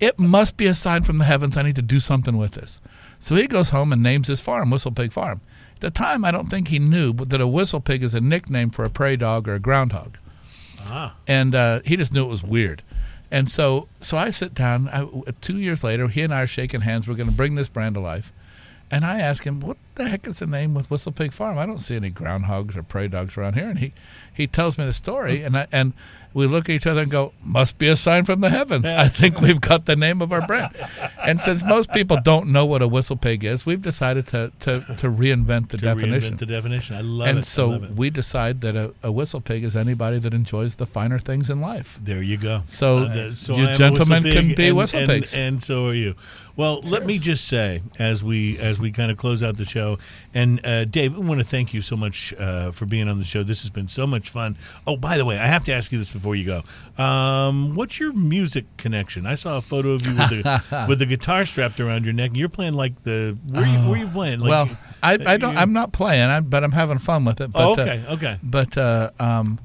It must be a sign from the heavens. I need to do something with this. So he goes home and names his farm Whistle Pig Farm. At the time, I don't think he knew that a whistle pig is a nickname for a prairie dog or a groundhog and uh, he just knew it was weird. And so, so I sit down. I, two years later, he and I are shaking hands. We're going to bring this brand to life. And I ask him, "What the heck is the name with Whistle Pig Farm? I don't see any groundhogs or prairie dogs around here." And he, he tells me the story, and I, and we look at each other and go, "Must be a sign from the heavens." I think we've got the name of our brand. And since most people don't know what a whistle pig is, we've decided to to, to reinvent the to definition reinvent the definition. I love and it. I so love it. we decide that a, a whistle pig is anybody that enjoys the finer things in life. There you go. So Uh, so you I am a gentlemen can be and, whistle and, pigs. and so are you. Well, let me just say, as we as we kind of close out the show, and uh, Dave, I want to thank you so much uh, for being on the show. This has been so much fun. Oh, by the way, I have to ask you this before you go. Um, what's your music connection? I saw a photo of you with the with the guitar strapped around your neck. You're playing like the where you, where you playing? Like, well, I, I don't. I'm not playing, I, but I'm having fun with it. But, Oh, uh, okay, okay. but uh, um,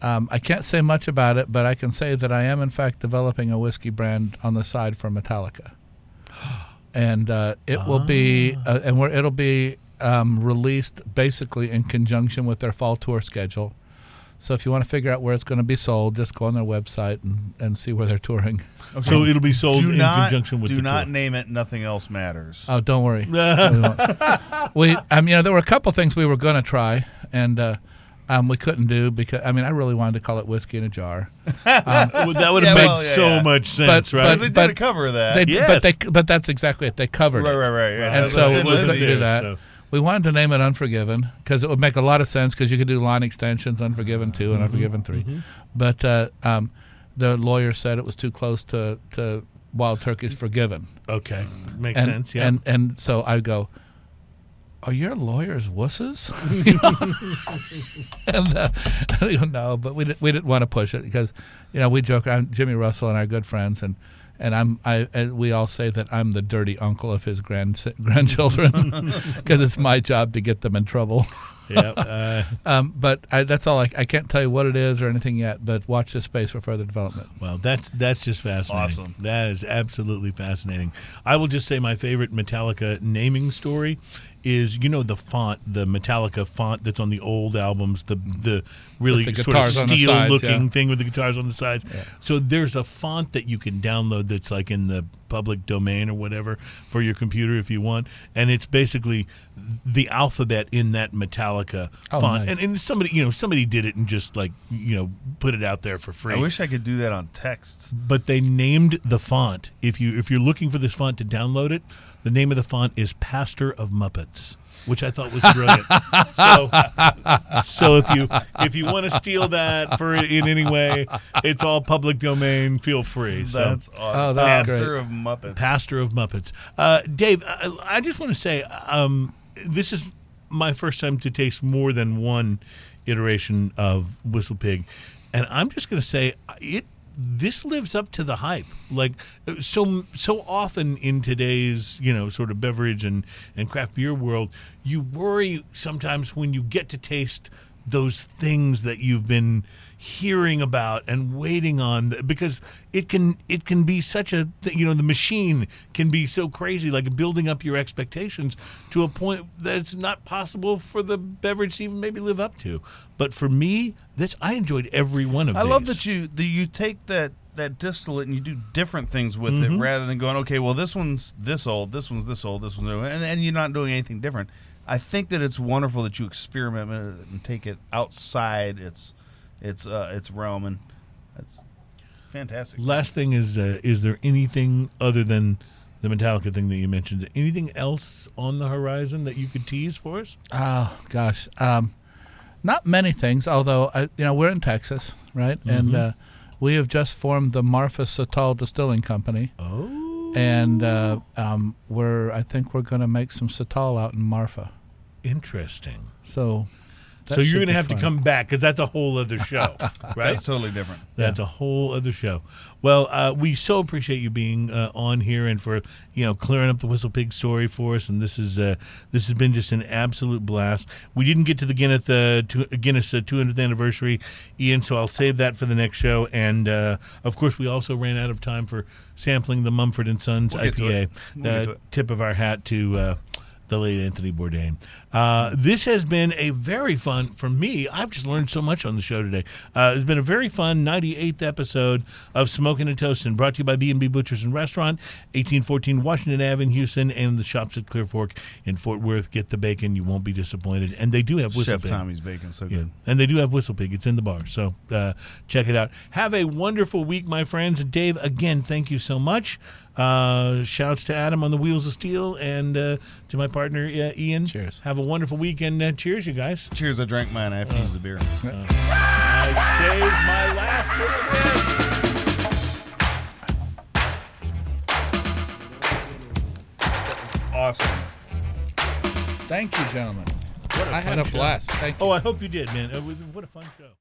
um, I can't say much about it. But I can say that I am, in fact, developing a whiskey brand on the side for Metallica, and uh, it will be, Ah. uh, and we're, it'll be um, released basically in conjunction with their fall tour schedule. So if you want to figure out where it's going to be sold, just go on their website and, and see where they're touring. So it'll be sold do in not conjunction with do the not tour. name it. Nothing else matters. Oh, don't worry. we, won't. we, um, you know, there were a couple things we were going to try, and uh, um, we couldn't do because I mean, I really wanted to call it whiskey in a jar. Well, that would Yeah, have made well, yeah, so yeah. much sense, But- right? Because they did but- a cover of that. They, Yes. but they, but that's exactly it. They covered right, it, right, right. Yeah, and so it we was couldn't do that. so- We wanted to name it Unforgiven because it would make a lot of sense because you could do line extensions, Unforgiven two and Unforgiven 3 But uh, um, the lawyer said it was too close to, to Wild Turkey's Forgiven. okay, makes and, sense. Yeah. And and so I go, are your lawyers wusses? and uh, I go, no, but we didn't, we didn't want to push it because you know we joke around. Jimmy Russell and our good friends and. And I'm, I, and we all say that I'm the dirty uncle of his grand grandchildren because it's my job to get them in trouble. yeah. Uh, Um, but I, that's all. I, I can't tell you what it is or anything yet. But watch this space for further development. Well, that's that's just fascinating. Awesome. That is absolutely fascinating. I will just say my favorite Metallica naming story is you know the font, the Metallica font that's on the old albums, the the really sort of guitars on the steel sides, looking yeah. thing with the guitars on the sides. So there's a font that you can download that's like in the public domain or whatever for your computer if you want, and it's basically the alphabet in that Metallica Oh, font. nice. And, and somebody you know somebody did it and just like you know put it out there for free I wish I could do that on texts. but they named the font. If you if you're looking for this font to download it, the name of the font is Pastor of Muppets, which I thought was brilliant. so, so if you if you want to steal that for in any way, it's all public domain. Feel free. So. That's awesome. Oh, that's Master great. of Muppets. Pastor of Muppets. Uh, Dave, I, I just want to say um, this is my first time to taste more than one iteration of Whistle Pig, and I'm just going to say it. This lives up to the hype. Like so, so often in today's you know sort of beverage and and craft beer world, you worry sometimes when you get to taste those things that you've been hearing about and waiting on because it can it can be such a th- you know the machine can be so crazy like building up your expectations to a point that it's not possible for the beverage to even maybe live up to but for me this I enjoyed every one of them. I these love that you that you take that that distillate and you do different things with Mm-hmm. it rather than going okay well this one's this old this one's this old this one's new and, and you're not doing anything different. I think that it's wonderful that you experiment with it and take it outside its its uh, its realm and that's fantastic. last thing is uh, is there anything other than the Metallica thing that you mentioned anything else on the horizon that you could tease for us Oh gosh, um, not many things. Although I, you know we're in Texas, right? And uh, we have just formed the Marfa Sotol Distilling Company, oh and uh, um, we're I think we're going to make some Sotol out in Marfa. interesting So, that so you're going to have to come back because that's a whole other show, right? That's totally different. That's a whole other show. Well, uh, we so appreciate you being uh, on here and for you know clearing up the Whistle Pig story for us. And this is uh, this has been just an absolute blast. We didn't get to the Guinness uh, to, Guinness uh, 200th anniversary, Ian. So I'll save that for the next show. And uh, of course, we also ran out of time for sampling the Mumford and Sons We'll IPA. We'll Uh, tip of our hat to. Uh, the late Anthony Bourdain. Uh, this has been a very fun for me. I've just learned so much on the show today. Uh, it's been a very fun 98th episode of Smoking and Toasting, brought to you by B&B Butchers and Restaurant, 1814 Washington Ave in Houston, and the shops at Clear Fork in Fort Worth. Get the bacon; you won't be disappointed. And they do have whistle Chef pig. Tommy's bacon so Yeah. good. And they do have Whistle Pig. It's in the bar. So uh, check it out. Have a wonderful week, my friends. Dave, again, thank you so much. Uh, shouts to Adam on the Wheels of Steel and uh, to my partner, uh, Ian. Cheers. Have a wonderful weekend. Uh, cheers, you guys. Cheers! I drank mine. I have to use the beer. I saved my last little bit. Awesome. Thank you, gentlemen. What a I had a show. blast. Thank you. Oh, I hope you did, man. Uh, what a fun show.